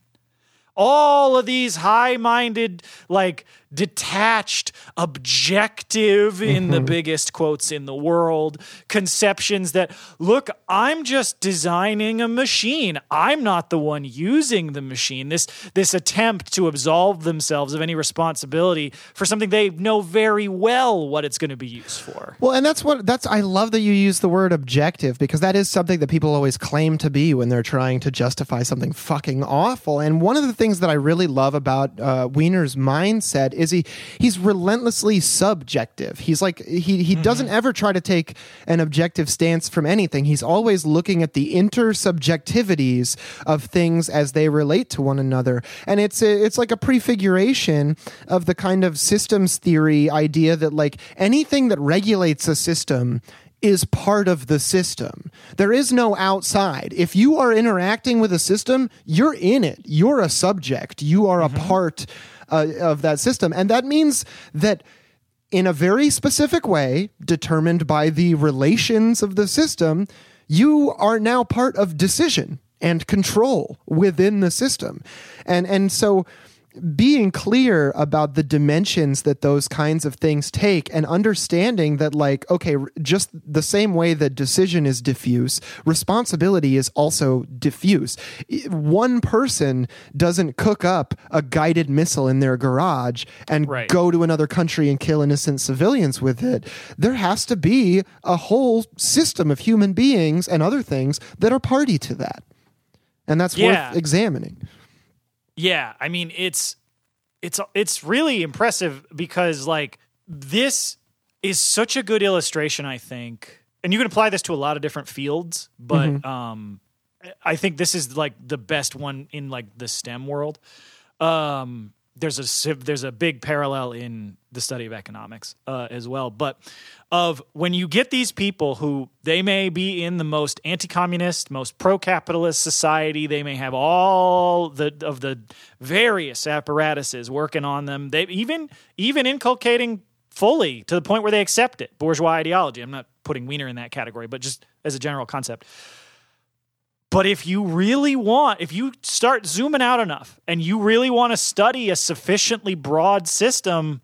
S1: all of these high-minded like detached objective in the biggest quotes in the world conceptions that look i'm just designing a machine. I'm not the one using the machine. This this attempt to absolve themselves of any responsibility for something they know very well what it's going to be used for.
S3: Well, and that's what that's I love that you use the word objective because that is something that people always claim to be when they're trying to justify something fucking awful. And one of the things that I really love about uh, Wiener's mindset is he he's relentlessly subjective. He's like he he mm-hmm. doesn't ever try to take an objective stance from anything. He's always looking at the intersubjectivities of things as they relate to one another. And it's a, it's like a prefiguration of the kind of systems theory idea that like anything that regulates a system is part of the system. There is no outside. If you are interacting with a system, you're in it. You're a subject. You are a mm-hmm. part uh, of that system. And that means that in a very specific way, determined by the relations of the system, you are now part of decision and control within the system. And and so being clear about the dimensions that those kinds of things take and understanding that like okay just the same way that decision is diffuse responsibility is also diffuse one person doesn't cook up a guided missile in their garage and
S1: Right.
S3: go to another country and kill innocent civilians with it there has to be a whole system of human beings and other things that are party to that and that's
S1: Yeah.
S3: worth examining
S1: Yeah, I mean it's it's it's really impressive because like this is such a good illustration I think. And you can apply this to a lot of different fields, but um I think this is like the best one in like the STEM world. Um there's a there's a big parallel in the study of economics uh, as well, but of when you get these people who they may be in the most anti-communist, most pro-capitalist society, they may have all the of the various apparatuses working on them. They even even inculcating fully to the point where they accept it bourgeois ideology. I'm not putting Wiener in that category, but just as a general concept. But if you really want, if you start zooming out enough and you really want to study a sufficiently broad system,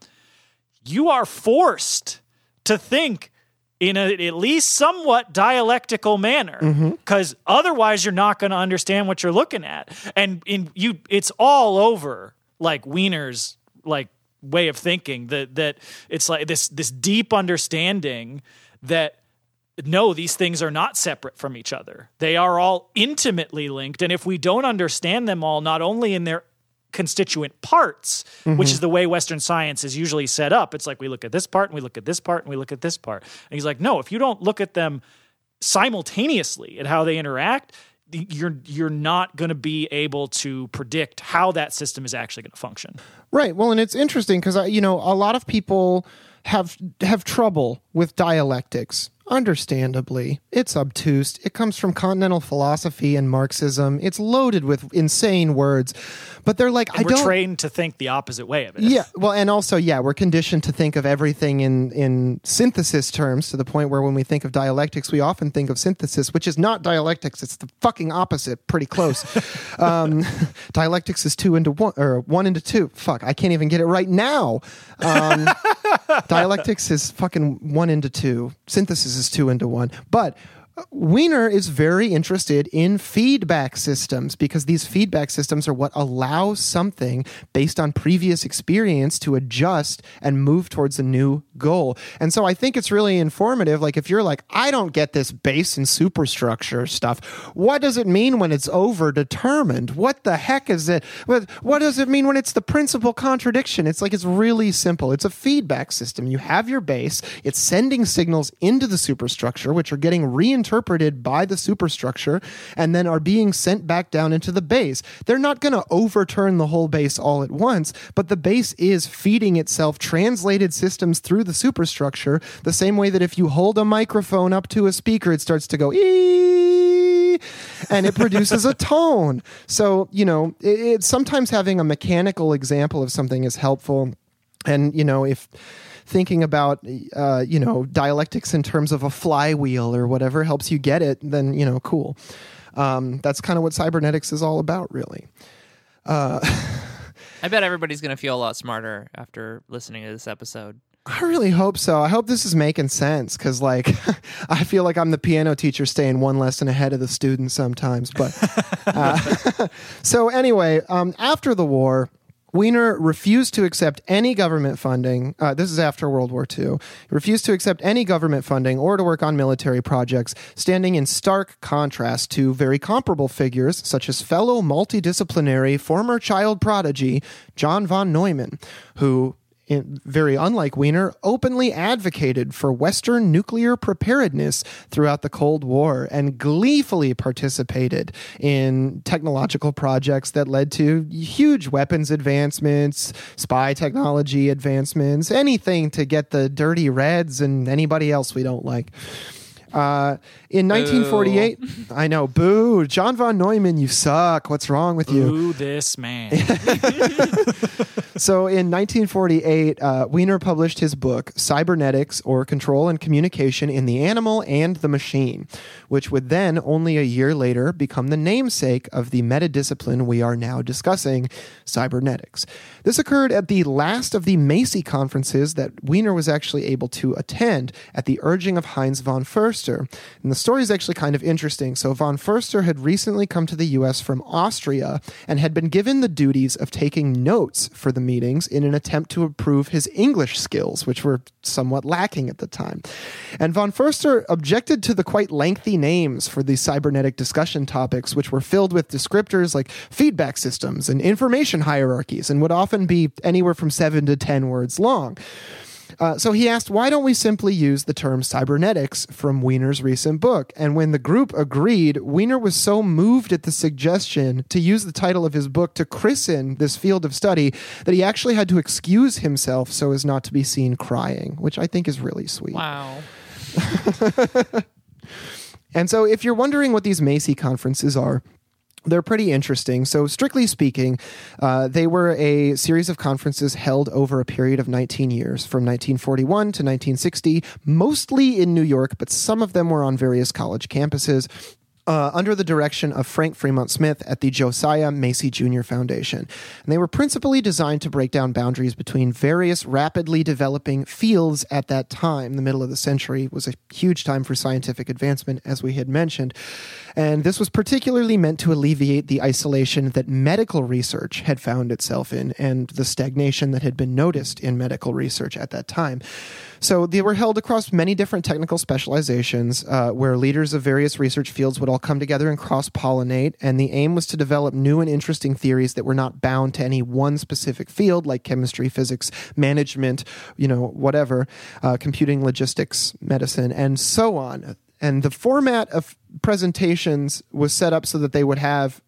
S1: you are forced to think in a at least somewhat dialectical manner. Mm-hmm. Because otherwise you're not going to understand what you're looking at. And in you it's all over like wiener's like way of thinking that that it's like this this deep understanding that no, these things are not separate from each other. They are all intimately linked. And if we don't understand them all, not only in their constituent parts, which mm-hmm. is the way Western science is usually set up, it's like we look at this part and we look at this part and we look at this part. And he's like, no, if you don't look at them simultaneously at how they interact, you're you're not going to be able to predict how that system is actually going to function.
S3: Right. Well, and it's interesting because you know a lot of people have have trouble with dialectics. Understandably, it's obtuse. It comes from continental philosophy and Marxism. It's loaded with insane words, but they're like, I
S1: We're
S3: don't.
S1: trained to think the opposite way of it.
S3: Yeah, well, and also, yeah, we're conditioned to think of everything in in synthesis terms to the point where when we think of dialectics, we often think of synthesis, which is not dialectics; it's the fucking opposite. Pretty close. um, dialectics is two into one or one into two. Fuck, I can't even get it right now. Um, dialectics is fucking one into two. Synthesis is two into one. But Wiener is very interested in feedback systems because these feedback systems are what allow something based on previous experience to adjust and move towards a new goal. And so I think it's really informative. Like if you're like, I don't get this base and superstructure stuff, what does it mean when it's overdetermined? What the heck is it? What, does it mean when it's the principal contradiction? It's like it's really simple. It's a feedback system. You have your base, it's sending signals into the superstructure, which are getting reinterpreted by the superstructure and then are being sent back down into the base. They're not going to overturn the whole base all at once, but the base is feeding itself translated systems through the superstructure the same way that if you hold a microphone up to a speaker, it starts to go ee and it produces a tone. So, you know, it, it, sometimes having a mechanical example of something is helpful. And, you know, if thinking about uh, you know dialectics in terms of a flywheel or whatever helps you get it then you know cool um, that's kind of what cybernetics is all about really
S2: I bet everybody's going to feel a lot smarter after listening to this episode.
S3: I really hope so. I hope this is making sense because, like, I feel like I'm the piano teacher staying one lesson ahead of the students sometimes. But uh, so, anyway, um, after the war, Wiener refused to accept any government funding. Uh, this is after World War II. He refused to accept any government funding or to work on military projects, standing in stark contrast to very comparable figures such as fellow multidisciplinary former child prodigy John von Neumann, who very unlike Wiener, openly advocated for Western nuclear preparedness throughout the Cold War and gleefully participated in technological projects that led to huge weapons advancements, spy technology advancements, anything to get the dirty Reds and anybody else we don't like. Uh, in 1948, I know, boo, John von Neumann, you suck. What's wrong with you?
S1: Ooh, this man.
S3: So in 1948, uh, Wiener published his book, Cybernetics or Control and Communication in the Animal and the Machine, which would then, only a year later, become the namesake of the metadiscipline we are now discussing, cybernetics. This occurred at the last of the Macy conferences that Wiener was actually able to attend at the urging of Heinz von Förster. And the story is actually kind of interesting. So, von Förster had recently come to the U.S. from Austria and had been given the duties of taking notes for the meetings in an attempt to improve his English skills, which were somewhat lacking at the time. And von Förster objected to the quite lengthy names for the cybernetic discussion topics, which were filled with descriptors like feedback systems and information hierarchies and would often be anywhere from seven to ten words long. Uh, so he asked, why don't we simply use the term cybernetics from Wiener's recent book? And when the group agreed, Wiener was so moved at the suggestion to use the title of his book to christen this field of study that he actually had to excuse himself so as not to be seen crying, which I think is really sweet.
S2: Wow.
S3: And so, if you're wondering what these Macy conferences are, they're pretty interesting. So, strictly speaking, uh, they were a series of conferences held over a period of 19 years, from 1941 to 1960, mostly in New York, but some of them were on various college campuses uh, under the direction of Frank Fremont Smith at the Josiah Macy Jr. Foundation. And they were principally designed to break down boundaries between various rapidly developing fields at that time. The middle of the century was a huge time for scientific advancement, as we had mentioned. And this was particularly meant to alleviate the isolation that medical research had found itself in and the stagnation that had been noticed in medical research at that time. So they were held across many different technical specializations uh, where leaders of various research fields would all come together and cross pollinate. And the aim was to develop new and interesting theories that were not bound to any one specific field like chemistry, physics, management, you know, whatever, uh, computing, logistics, medicine, and so on. And the format of presentations was set up so that they would have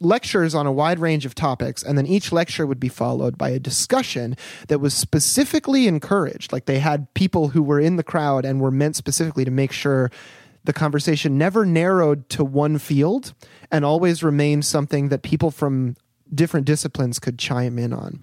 S3: lectures on a wide range of topics, and then each lecture would be followed by a discussion that was specifically encouraged. Like they had people who were in the crowd and were meant specifically to make sure the conversation never narrowed to one field and always remained something that people from different disciplines could chime in on,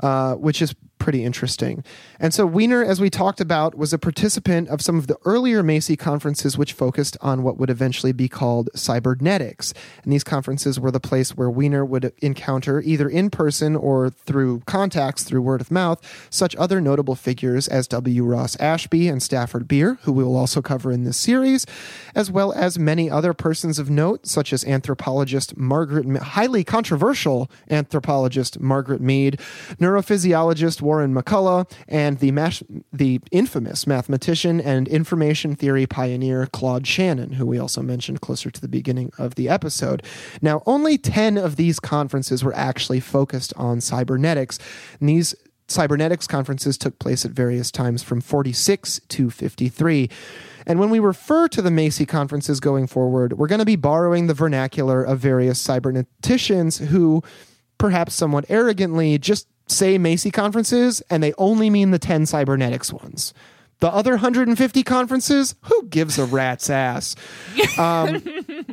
S3: uh, which is pretty interesting. And so Wiener, as we talked about, was a participant of some of the earlier Macy conferences, which focused on what would eventually be called cybernetics. And these conferences were the place where Wiener would encounter, either in person or through contacts through word of mouth, such other notable figures as W. Ross Ashby and Stafford Beer, who we will also cover in this series, as well as many other persons of note, such as anthropologist Margaret, highly controversial anthropologist Margaret Mead, neurophysiologist Warren McCulloch, and the, mas- the infamous mathematician and information theory pioneer Claude Shannon, who we also mentioned closer to the beginning of the episode. Now, only 10 of these conferences were actually focused on cybernetics, and these cybernetics conferences took place at various times from 46 to 53. And when we refer to the Macy conferences going forward, we're going to be borrowing the vernacular of various cyberneticians who, perhaps somewhat arrogantly, just say Macy conferences and they only mean the 10 cybernetics ones. The other 150 conferences, who gives a rat's ass? Um,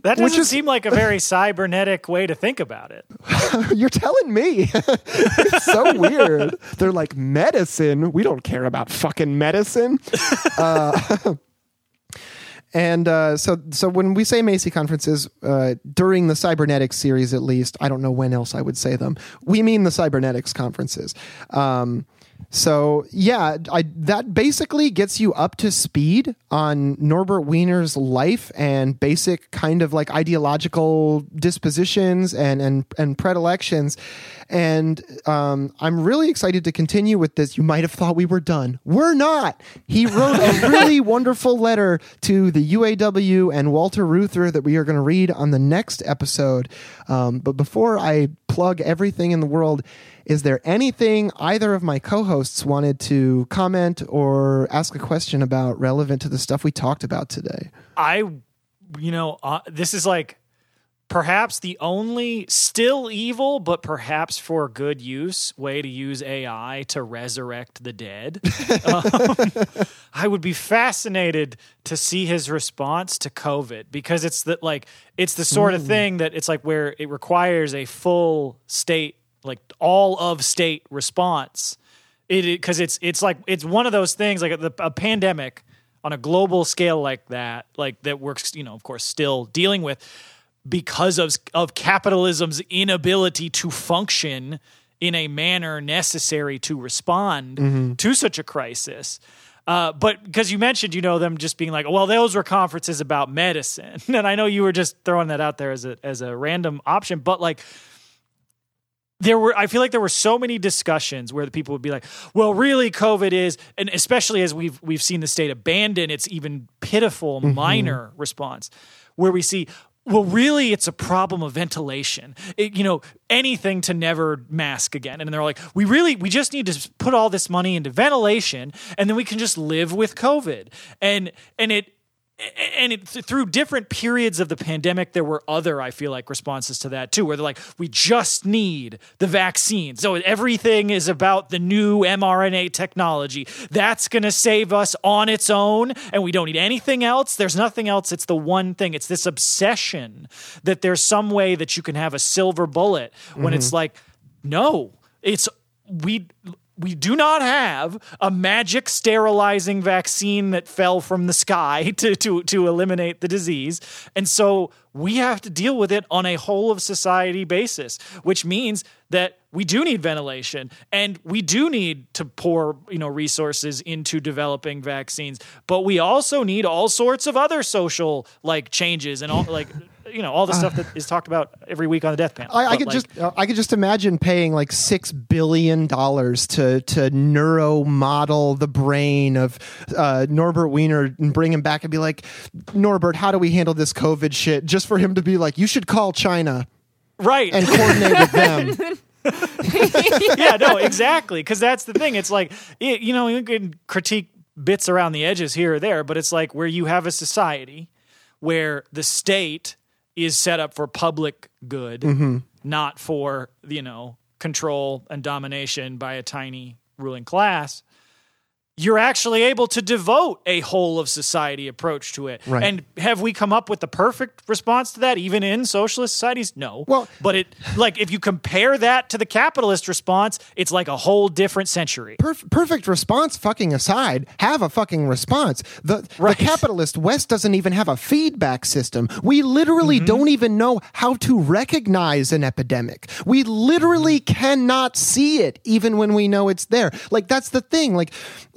S1: That doesn't
S3: is-
S1: seem like a very cybernetic way to think about it.
S3: You're telling me. it's so weird. They're like, medicine? We don't care about fucking medicine. Uh, and uh, so, so when we say Macy conferences, uh, during the cybernetics series at least, I don't know when else I would say them, we mean the cybernetics conferences. Um, so yeah, I, that basically gets you up to speed on Norbert Wiener's life and basic kind of like ideological dispositions and and and predilections. And um, I'm really excited to continue with this. You might have thought we were done. We're not. He wrote a really wonderful letter to the UAW and Walter Reuther that we are going to read on the next episode. Um, but before I plug everything in the world, is there anything either of my co-hosts wanted to comment or ask a question about relevant to the stuff we talked about today?
S1: I, you know, uh, this is like perhaps the only still evil, but perhaps for good use way to use AI to resurrect the dead. um, I would be fascinated to see his response to COVID because it's that like it's the sort of thing that it's like where it requires a full state, like all of state response. It because it's it's like it's one of those things like a, a pandemic on a global scale like that, like that works, you know, of course, still dealing with because of of capitalism's inability to function in a manner necessary to respond to such a crisis. Uh, but because you mentioned, you know, them just being like, well, those were conferences about medicine, and I know you were just throwing that out there as a as a random option, but like there were i feel like there were so many discussions where the people would be like well really covid is and especially as we've we've seen the state abandon its even pitiful mm-hmm. minor response where we see well, really, it's a problem of ventilation. It, you know, anything to never mask again. And they're like, we really, we just need to put all this money into ventilation, and then we can just live with COVID. And and it and it, through different periods of the pandemic, there were other, I feel like, responses to that too, where they're like, we just need the vaccine. So everything is about the new mRNA technology. That's going to save us on its own, and we don't need anything else. There's nothing else. It's the one thing. It's this obsession that there's some way that you can have a silver bullet when it's mm-hmm. like, no, it's we we do not have a magic sterilizing vaccine that fell from the sky to, to, to eliminate the disease. And so we have to deal with it on a whole of society basis, which means that we do need ventilation and we do need to pour, you know, resources into developing vaccines, but we also need all sorts of other social like changes and all like you know all the stuff that is talked about every week on the death panel.
S3: I, I
S1: But,
S3: could
S1: like,
S3: just uh, I could just imagine paying like six billion dollars to to neuro model the brain of uh, Norbert Wiener and bring him back and be like, Norbert, how do we handle this COVID shit? Just for him to be like, you should call China
S1: right
S3: and coordinate with them.
S1: yeah, no, exactly. Because that's the thing. It's like, it, you know, you can critique bits around the edges here or there, but it's like where you have a society where the state is set up for public good, mm-hmm. not for, you know, control and domination by a tiny ruling class. You're actually able to devote a whole of society approach to it.
S3: Right.
S1: And have we come up with the perfect response to that, even in socialist societies? No.
S3: Well-
S1: but it, like, if you compare that to the capitalist response, it's like a whole different century.
S3: Perf- perfect response fucking aside, have a fucking response. The,
S1: Right.
S3: the capitalist West doesn't even have a feedback system. We literally mm-hmm. don't even know how to recognize an epidemic. We literally mm-hmm. cannot see it even when we know it's there. Like that's the thing. Like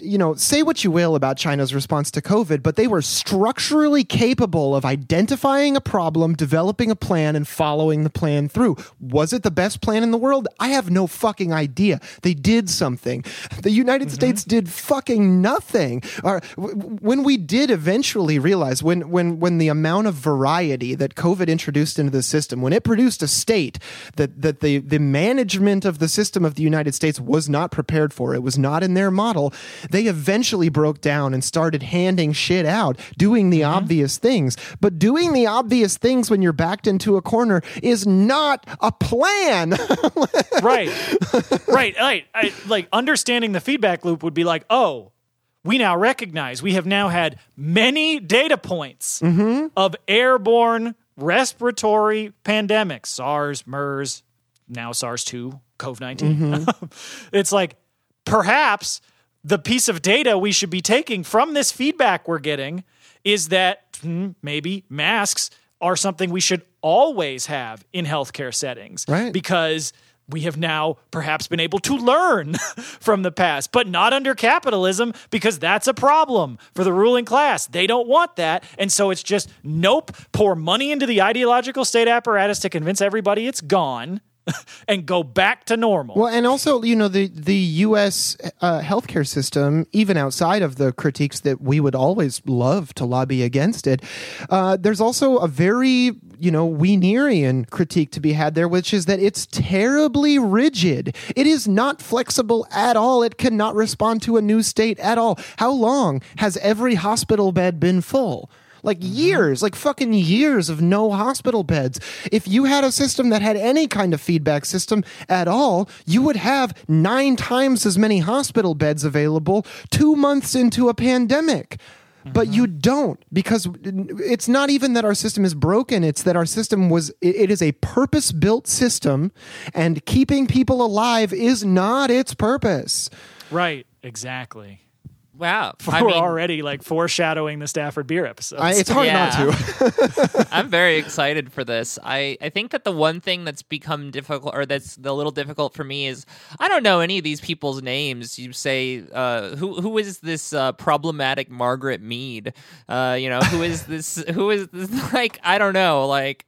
S3: you know, say what you will about China's response to COVID, but they were structurally capable of identifying a problem, developing a plan, and following the plan through. Was it the best plan in the world? I have no fucking idea. They did something. The United mm-hmm. States did fucking nothing. Or, w- w- when we did eventually realize, when, when, when the amount of variety that COVID introduced into the system, when it produced a state that, that the, the management of the system of the United States was not prepared for, it was not in their model, they eventually broke down and started handing shit out, doing the mm-hmm. obvious things. But doing the obvious things when you're backed into a corner is not a plan.
S1: right right right I, like understanding the feedback loop would be like oh we now recognize we have now had many data points mm-hmm. of airborne respiratory pandemics sars mers now sars-2 COVID 19. Mm-hmm. it's like perhaps the piece of data we should be taking from this feedback we're getting is that hmm, maybe masks are something we should always have in healthcare settings
S3: Right.
S1: because we have now perhaps been able to learn from the past, but not under capitalism because that's a problem for the ruling class. They don't want that. And so it's just nope, pour money into the ideological state apparatus to convince everybody it's gone and go back to normal.
S3: Well, and also, you know, the the U.S. Uh, healthcare system, even outside of the critiques that we would always love to lobby against it, uh, there's also a very, you know, Wienerian critique to be had there, which is that it's terribly rigid. It is not flexible at all. It cannot respond to a new state at all. How long has every hospital bed been full? Like mm-hmm. years, like fucking years of no hospital beds. If you had a system that had any kind of feedback system at all, you would have nine times as many hospital beds available two months into a pandemic. But you mm-hmm. don't because it's not even that our system is broken. It's that our system was, it- it is a purpose built system and keeping people alive is not its purpose.
S1: right, exactly.
S2: Wow.
S1: We're
S2: I mean,
S1: already like foreshadowing the Stafford Beer episode.
S3: I, it's hard
S2: Yeah.
S3: not to.
S2: I'm very excited for this. I, I think that the one thing that's become difficult, or that's a little difficult for me, is I don't know any of these people's names. You say, uh, who who is this uh, problematic Margaret Mead? Uh, you know, who is this? Who is this? Like, I don't know. Like,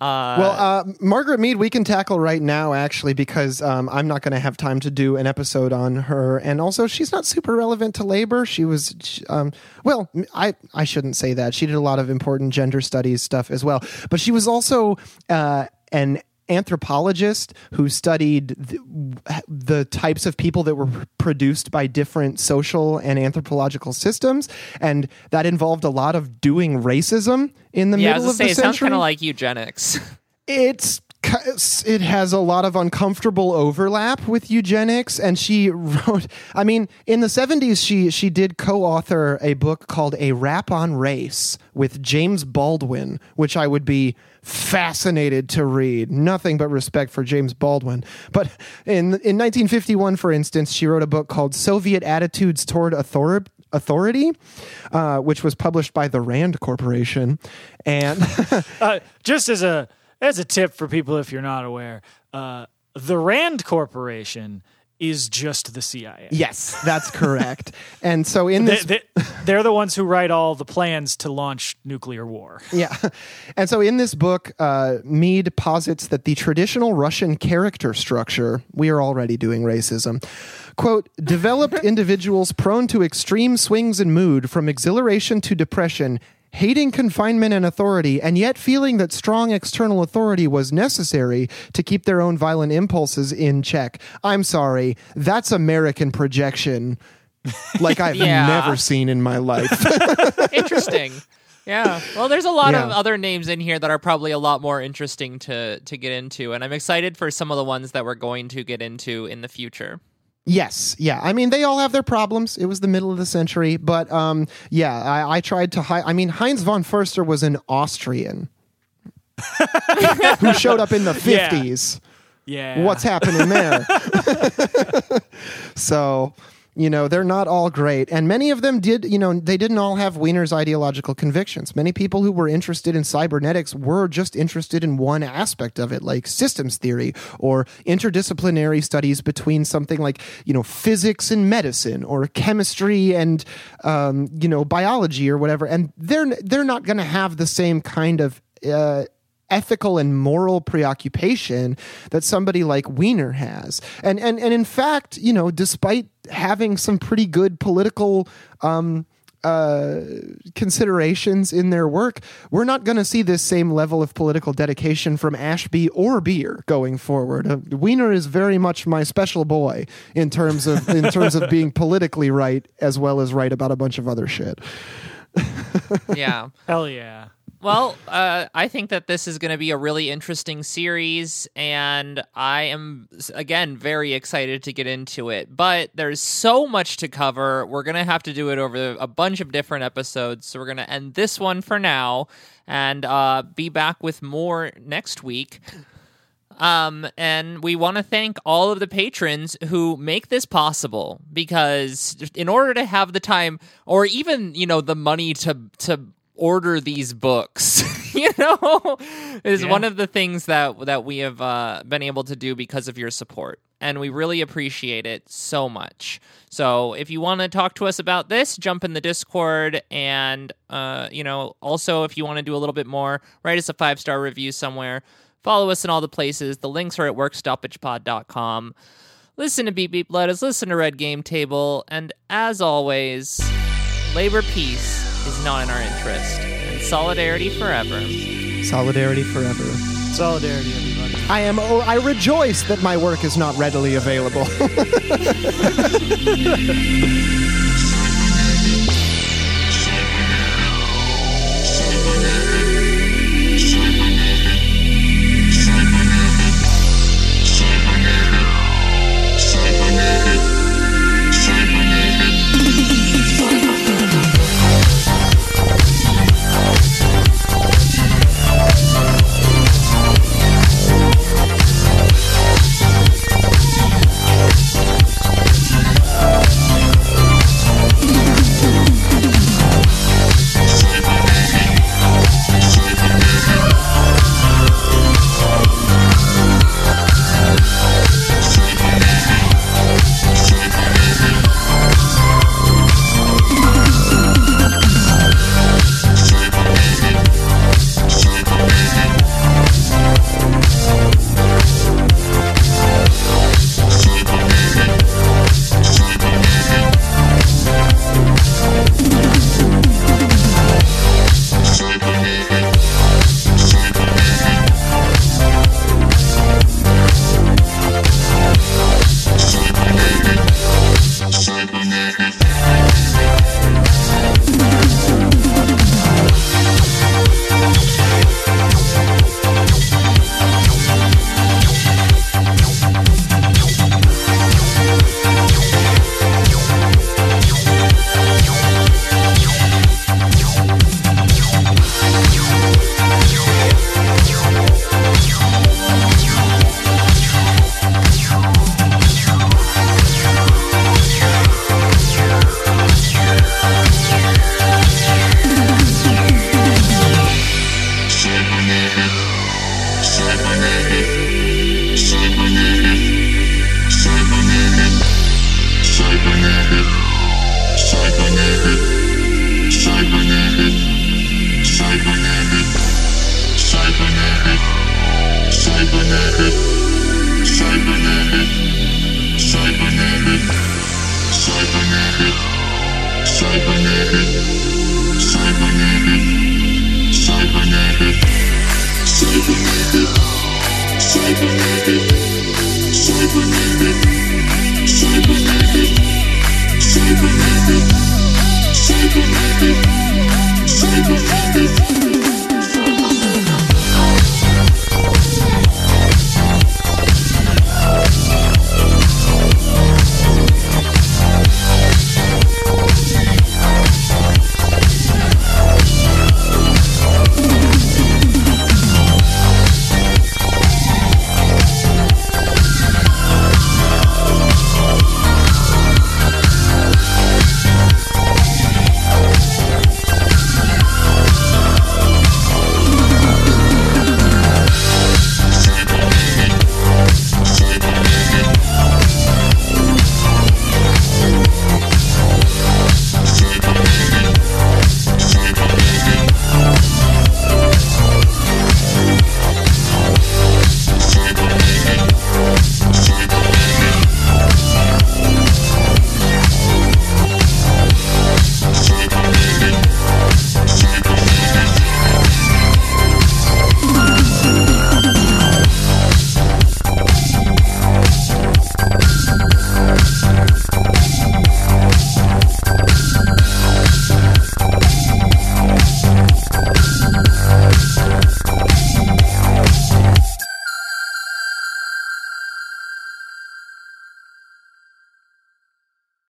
S2: Uh,
S3: Well, uh, Margaret Mead, we can tackle right now, actually, because um, I'm not going to have time to do an episode on her, and also she's not super relevant to labor. She was, um, well, I I shouldn't say that. She did a lot of important gender studies stuff as well, but she was also uh, an anthropologist who studied the, the types of people that were produced by different social and anthropological systems, and that involved a lot of doing racism in the
S2: yeah, I
S3: middle
S2: was
S3: of
S2: gonna
S3: the
S2: say it sounds
S3: century.
S2: kind of like eugenics.
S3: it's it has a lot of uncomfortable overlap with eugenics. And she wrote i mean in the 70s she she did co-author a book called a rap on race with james baldwin which i would be fascinated to read. Nothing but respect for james baldwin. But in in 1951 for instance she wrote a book called soviet attitudes toward authority authority uh, which was published by the rand corporation. And
S1: Uh, just as a as a tip for people if you're not aware, uh, the Rand Corporation is just the CIA.
S3: Yes, that's correct. and so in
S1: They,
S3: this,
S1: they, they're the ones who write all the plans to launch nuclear war.
S3: yeah, and so in this book, uh, Mead posits that the traditional Russian character structure we are already doing racism. Quote, developed individuals prone to extreme swings in mood from exhilaration to depression, hating confinement and authority, and yet feeling that strong external authority was necessary to keep their own violent impulses in check. I'm sorry, that's American projection like I've
S2: Yeah.
S3: never seen in my life.
S2: interesting. Yeah. Well, there's a lot of other names in here that are probably a lot more interesting to to get into, and I'm excited for some of the ones that we're going to get into in the future.
S3: Yes, yeah. I mean, they all have their problems. It was the middle of the century, but um, yeah, I, I tried to. Hi- I mean, Heinz von Förster was an Austrian who showed up in the
S1: Yeah.
S3: fifties.
S1: Yeah.
S3: What's happening there? so, you know, they're not all great, and many of them did. You know, they didn't all have Wiener's ideological convictions. Many people who were interested in cybernetics were just interested in one aspect of it, like systems theory or interdisciplinary studies between something like you know physics and medicine or chemistry and um, you know biology or whatever. And they're they're not going to have the same kind of uh, ethical and moral preoccupation that somebody like Wiener has. And and and in fact, you know, despite having some pretty good political um uh, considerations in their work, we're not going to see this same level of political dedication from Ashby or Beer going forward. Uh, Wiener is very much my special boy in terms of in terms of being politically right as well as right about a bunch of other shit.
S2: Yeah.
S1: Hell yeah.
S2: Well, uh, I think that this is going to be a really interesting series, and I am, again, very excited to get into it. But there's so much to cover. We're going to have to do it over a bunch of different episodes. So we're going to end this one for now and uh, be back with more next week. Um, and we want to thank all of the patrons who make this possible because in order to have the time or even, you know, the money to, to order these books, you know, is
S1: Yeah.
S2: one of the things that, that we have, uh, been able to do because of your support. And we really appreciate it so much. So if you want to talk to us about this, jump in the Discord. And, uh, you know, also if you want to do a little bit more, write us a five star review somewhere. Follow us in all the places. The links are at workstoppagepod.com. Listen to Beep Beep Lettuce, listen to Red Game Table, and as always, labor peace is not in our interest, and solidarity forever.
S3: Solidarity forever.
S1: Solidarity, everybody.
S3: I am. Oh, I rejoice that my work is not readily available.